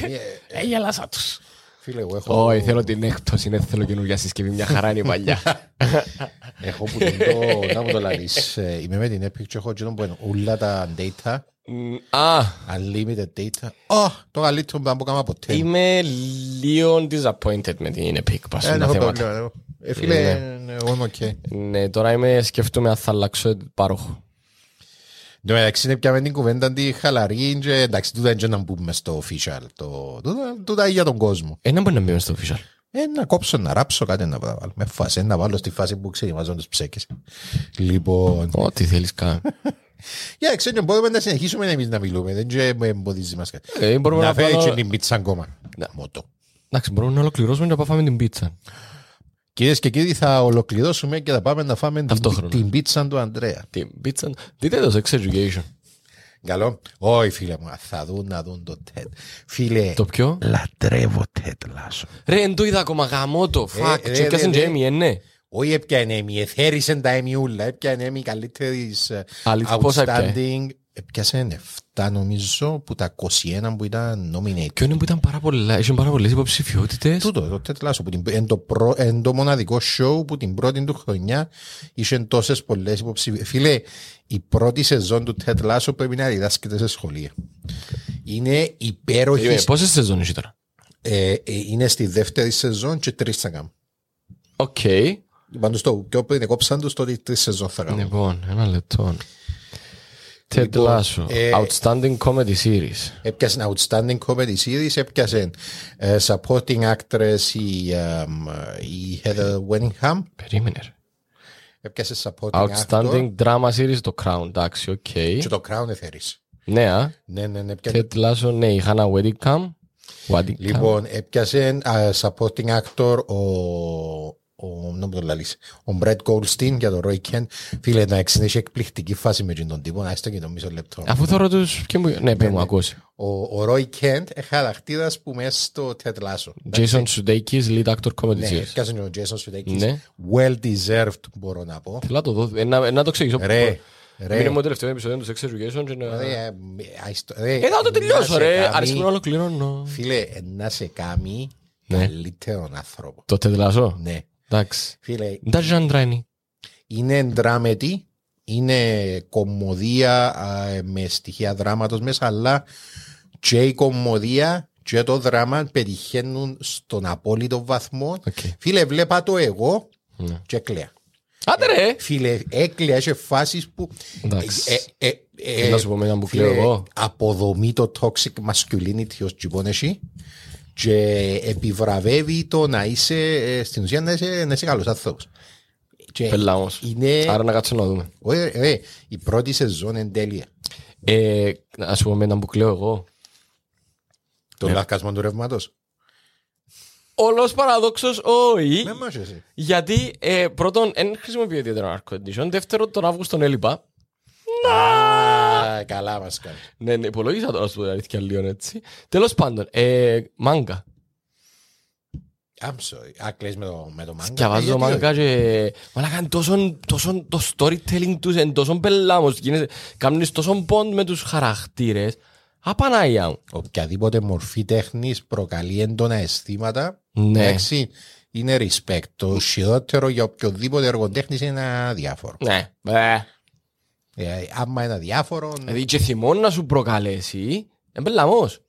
μία- Ε, γελάσα τους. Φίλε, εγώ έχω... Όχι, θέλω την έκπτωση, δεν θέλω καινούργια συσκευή, μια χαρά είναι η παλιά. <laughs> Έχω που τον το... Να μου το λαλείς. Ε, Είμαι με την Epic και έχω εκείνο που είναι όλα τα data, Μ, Α, unlimited data. Ω, το καλύτερο που να κάνω ποτέ. είμαι λίγο disappointed με την Epic, πας Ε, τα δεν έχω θέματα. πρόβλημα. Ε, φίλε, Ναι. εγώ είμαι οκ. Ναι, τώρα είμαι σκέφτομαι αν θα αλλάξω πάροχο. Εν τω μεταξύ είναι πια με την κουβέντα τη χαλαρή και εντάξει, τούτα είναι να μπούμε στο official. Το, τούτα, τούτα για τον κόσμο. Ε, να μπορεί να μπει μες στο official. Ε, να κόψω, να ράψω κάτι να βάλω. Με φάση, να βάλω στη φάση που ξεκινάζουν τους ψέκες. Λοιπόν, Ό,τι θέλεις καν. <laughs> για ξέρω, μπορούμε να συνεχίσουμε εμείς να μιλούμε. Δεν και με εμποδίζει μας κάτι. Ε, μπορούμε Να να φέρει βάλω- και την πίτσα ακόμα. Μότο. Εντάξει, μπορούμε να ολοκληρώσουμε και να πάμε την πίτσα. Κυρίες και κύριοι, θα ολοκληρώσουμε και θα πάμε να φάμε την, Ταυτόχρονα. την πίτσα του Ανδρέα. Την πίτσα. Δείτε το sex education. Καλό. Όχι, φίλε μου, θα δουν να δουν το TED. Φίλε, Το ποιο; λατρεύω TED Lasso. Ρε, εν το είδα ακόμα γαμώ το. Fuck, ρε, και πιάσαν ρε, και ρε. Έμι, ε, ναι. Όχι έπιανε εμεί, εθέρισαν τα εμιούλα, έπιανε εμεί καλύτερης ε, Αλήθεια, πόσα έπιανε; outstanding. Έπιασαν 7 νομίζω που τα 21 που ήταν nominated. Ποιο είναι που ήταν πάρα πολλά, είχε πάρα πολλές υποψηφιότητες. Τούτο, το TED Lasso, που την- εν το, προ- εν το μοναδικό show που την πρώτη του χρονιά είχε τόσες πολλές υποψηφιότητες. Φίλε, η πρώτη σεζόν του TED Lasso πρέπει να διδάσκεται σε σχολεία. Είναι υπέροχη. Περίμενε, Πόσες σεζόν είχε τώρα; Ε, ε, είναι στη δεύτερη σεζόν και τρεις θα κάνουν. Οκ. Πάντως το πιο πριν κόψαν τους τότε τρεις σεζόν θα κάνουν. Λοιπόν, ένα λεπτό. Ted Λοιπόν, Lasso, ε, Outstanding Comedy Series. Έπιασε Outstanding Comedy Series, έπιασε ε, Supporting Actress η, εμ, η Hannah Waddingham, Περίμενε. ρε. έπιασε Supporting Actor Outstanding Drama Series, το Crown, εντάξει, οκ. και το Crown εθέρης. Ναι, α. Ναι, ναι, ναι. έπιασε- Ted Lasso, ναι, η Hannah Weddingham. Weddingham. Λοιπόν, έπιασε α, Supporting Actor ο, ο, να μου το λαλείς, ο Brett Goldstein για το Roy Kent. Φίλε, να έχει εκπληκτική φάση με τον τύπο, να έστω και το μισό λεπτό. Αφού θεωρώ τους... ποιον που- Ναι, πες μου, ακούσει. Ο, ο Roy Kent είναι χαρακτήρας που μέσα στο Ted Lasso. Jason Sudeikis, lead actor comedy Ναι, series. έπιασε ο Jason Sudeikis. Ναι. Well deserved, μπορώ να πω. Θέλω να το δω, ε, να- να το εξηγήσω. Ρε, ρε. Έμεινε μου το τελευταίο επεισόδιο του Sex Education και να... Ρε, ε, αϊστο- ρε, Ε, θα το να τελειώσω σε ρε, κάνει- αρέσκει να ολοκληρώνω. Φίλε, ε, να σε κάνει Ναι. καλύτερον άνθρωπο. Το Ted Lasso; Ναι. Εντάξει. Φίλε, Τι genre είναι. είναι dramedy, είναι κωμωδία α, με στοιχεία δράματος μέσα, αλλά και η κωμωδία και το δράμα πετυχαίνουν στον απόλυτο βαθμό. Οκ. Φίλε, βλέπα το εγώ Ναι. και κλαία. Άντε ρε! Φίλε, έκλαια σε φάσεις που... Εντάξει. Ε, ε, ε, Να σου πω μετά που φίλε, κλαίω εγώ; Αποδομεί το toxic masculinity ως τζιπών εσύ και επιβραβεύει το να είσαι, ε, στην ουσία να είσαι, να είσαι καλός άνθρωπος. Και Πελά όμως. Είναι, Άρα να κάτσω να δούμε. Ωραία, ρε, η πρώτη σεζόν είναι τέλεια. Ε, Να σου πω μετά που κλαίω εγώ. Το Ναι. λακκασμό του ρεύματος. Όλος παραδόξος όχι. Με μάχεσαι εσύ. Γιατί ε, πρώτον δεν χρησιμοποιώ ιδιαίτερο Arc Edition. Δεύτερον τον Αύγουστον έλειπα. Α, καλά μας κάνει. Ναι, ναι, υπολόγισα τώρα σου πω την αλήθεια λίγο έτσι. Τέλος πάντων, ε, μάγκα. I'm sorry. Α, κλαις με το, με το μάγκα. Διαβάζω Γιατί μάγκα και... Μαλάκα, τόσο, τόσο, το storytelling τους είναι τόσο πελάμος. Γίνεσαι- Κάνεις τόσο bond με τους χαρακτήρες. Απανάγια μου. οποιαδήποτε μορφή τέχνης προκαλεί έντονα αισθήματα, Ναι. εντάξει, είναι respect. Το χειρότερο για οποιοδήποτε έργο τέχνης είναι ένα αδιάφορο. Ναι. Ε. Ε, άμα είναι αδιάφορο. Δηλαδή και θυμό να σου προκαλέσει. Είναι πελάμος.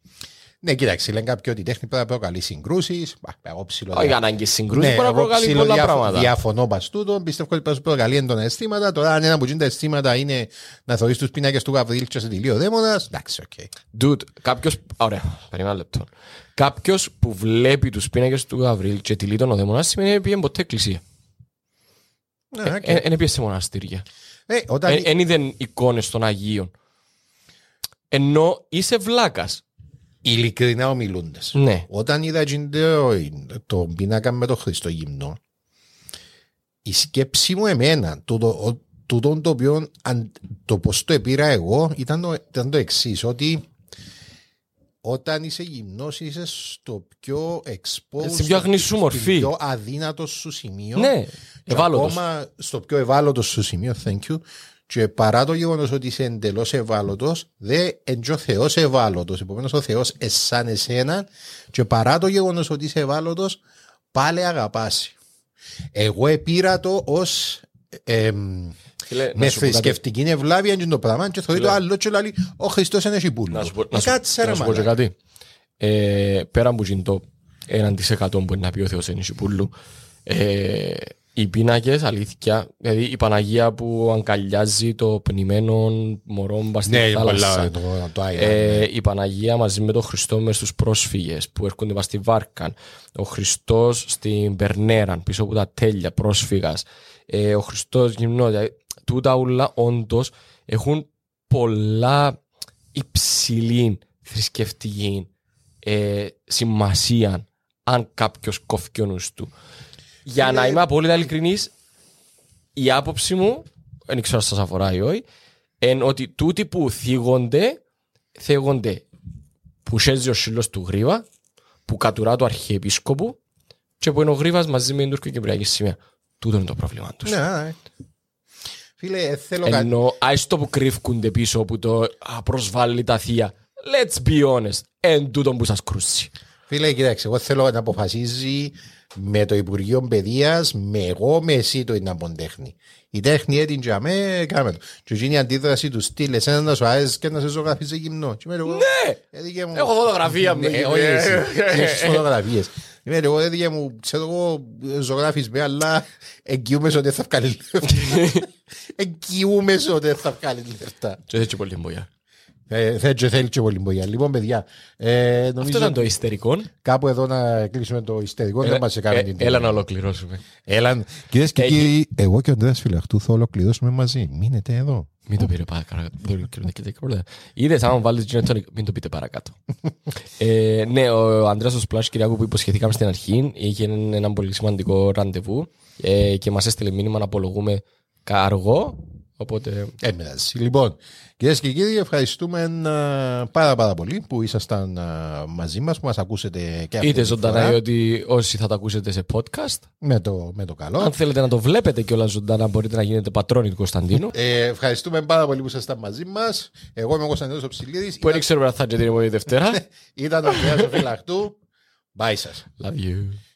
Ναι, κοίταξε, λένε κάποιοι ότι η τέχνη πρέπει να προκαλεί συγκρούσεις. Εγώ ψηλό. Όχι ανάγκη συγκρούσεις, Ναι, μπορεί να εγώ προκαλεί ψηλό πολλά διαφο- πράγματα. Διαφωνώ πας τούτο. Πιστεύω ότι πρέπει να προκαλεί έντονα αισθήματα. Τώρα, αν ένα από τα αισθήματα είναι να θεωρείς τους πίνακες του Γαβριήλ και σε τυλίει ο δαίμονας, εντάξει, OK. Dude, κάποιος... Ωραία, περίμενα ένα λεπτό. Κάποιος που βλέπει τους πίνακες του Γαβριήλ και τυλίει τον ο δαίμονας σημαίνει ότι πήγε ποτέ εκκλησία. Ναι, οκ. Δεν πήγε σε μοναστήρια. Ε, όταν. Δεν είδε εικόνες των Αγίων. Ενώ είσαι βλάκας. Ειλικρινά ομιλούντες. Ναι. Όταν είδα εκείνο το, το πίνακα με το Χριστό γυμνό, η σκέψη μου εμένα, τούτο, ο- τούτο το οποίο αν- το πώς το επήρα εγώ ήταν το, ήταν το εξής, ότι όταν είσαι γυμνός είσαι στο πιο exposed, Στην πιο αγνή σου στο μορφή. πιο αδύνατο σου σημείο. Ναι, Και ευάλωτος. Ακόμα στο πιο ευάλωτος σου σημείο, thank you. Και παρά το γεγονός ότι είσαι εντελώς ευάλωτος, δεν είναι ο Θεός ευάλωτος. Επομένως, ο Θεός εσάν εσένα, και παρά το γεγονός ότι είσαι ευάλωτος, πάλι αγαπάς. Εγώ επήρα το ως. Φίλε, να με σου πω κάτι. θρησκευτική ευλάβεια είναι το πράγμα και θεωρεί το άλλο και λέει ο Χριστός είναι έχει πουλό. Να σου πω, Ε, να σου, κάτσε ρε να σου πω και μαλάκα. κάτι. Ε, πέρα από τζιν το 1% που είναι να πει ο Θεός είναι Σιπούλου, ε, οι πίνακες, αλήθεια, δηλαδή η Παναγία που αγκαλιάζει το πνημένο μωρό μπας στη Ναι, είναι θάλασσα. πολλά το- το Άιρα, Ε, η Παναγία μαζί με τον Χριστό μες στους πρόσφυγες που έρχονται πας στη Βάρκαν. Ο Χριστός στην Περνέραν πίσω από τα τέλεια πρόσφυγας. Ε, ο Χριστός γυμνός. Δηλαδή, τούτα ούλα όντως έχουν πολλά υψηλή θρησκευτική ε, σημασία αν κάποιος κόφει ο νους του. Για να είμαι απόλυτα ειλικρινής, η άποψη μου, δεν ξέρω αν σας αφορά ή όχι, είναι ότι τούτοι που θίγονται, θίγονται που σέζει ο σύλλος του Γρίβα, που κατουρά του Αρχιεπίσκοπου και που είναι ο Γρίβας μαζί με την τουρκοκυπριακή σημαία. Τούτο είναι το πρόβλημα τους. Ναι, ναι. Φίλε, ε, θέλω κάτι. Ενώ άιστο που κρύφκονται πίσω από το απροσβάλλει τα θεία. Let's be honest. Εν τούτο που σας κρούσει. Φίλε, κοίταξε, εγώ θέλω να αποφασίζει με το Υπουργείο Παιδείας, με εγώ, με εσύ το είναι από τέχνη. Η τέχνη έτεινε για με, κάμε το. Και εκείνη η αντίδραση του στυλ, εσένα να σου άρεσε και να σε ζωγραφίζει γυμνό. Και είμαι εγώ, Ναι! έδικε μου- Έχω φωτογραφία μου. Ναι, όχι εσύ. Έχεις φωτογραφίες. Είμαι εγώ, έδικε μου, ξέρω εγώ, ζωγράφεις με, αλλά εγγυούμε σε ότι θα βγάλει λεφτά. <laughs> Εγγυούμε σε ότι θα βγάλει λεφτά. Και έτσι πολύ μπογιά. Ε, Θέλει και θέλει και πολύ μπογιά. Λοιπόν, παιδιά, ε, Αυτό νομίζω ήταν το ιστερικό. κάπου εδώ να κλείσουμε το ιστερικό. Δεν Έλα- μας έκανε ε, την Έλα να ολοκληρώσουμε. Έλα, κυρίες και Έχει- κύριοι, εγώ και ο Ανδρέας Φυλαχτού θα ολοκληρώσουμε μαζί. Μείνετε εδώ. Μην το πείτε παρακάτω. Είδες άμα βάλεις gin and tonic, μην το πείτε παρακάτω. <laughs> ε, ναι, ο Ανδρέας ο Σπλάς Κυριακού που υποσχεθήκαμε στην αρχή είχε ένα πολύ σημαντικό ραντεβού ε, και μας έστειλε μήνυμα να απολογούμε αργό. Οπότε Ε, μεταξύ. Λοιπόν, κυρίες και κύριοι, ευχαριστούμε ε, πάρα πάρα πολύ που ήσασταν ε, μαζί μας, που μας ακούσετε και αυτή είτε τη ζωντανά φορά. ή ότι όσοι θα τα ακούσετε σε podcast. με το, με το καλό. Αν θέλετε να το βλέπετε και όλα ζωντανά μπορείτε να γίνετε πατρόνι του Κωνσταντίνου. Ε, ευχαριστούμε πάρα πολύ που ήσασταν μαζί μας. Εγώ είμαι ο Κωνσταντίνος ο Ψηλίδης. που δεν ξέρουμε αν θα είναι την επόμενη Δευτέρα. <laughs> Ήταν ο Ανδρέας ο Φυλαχτού. Bye σας. Love you.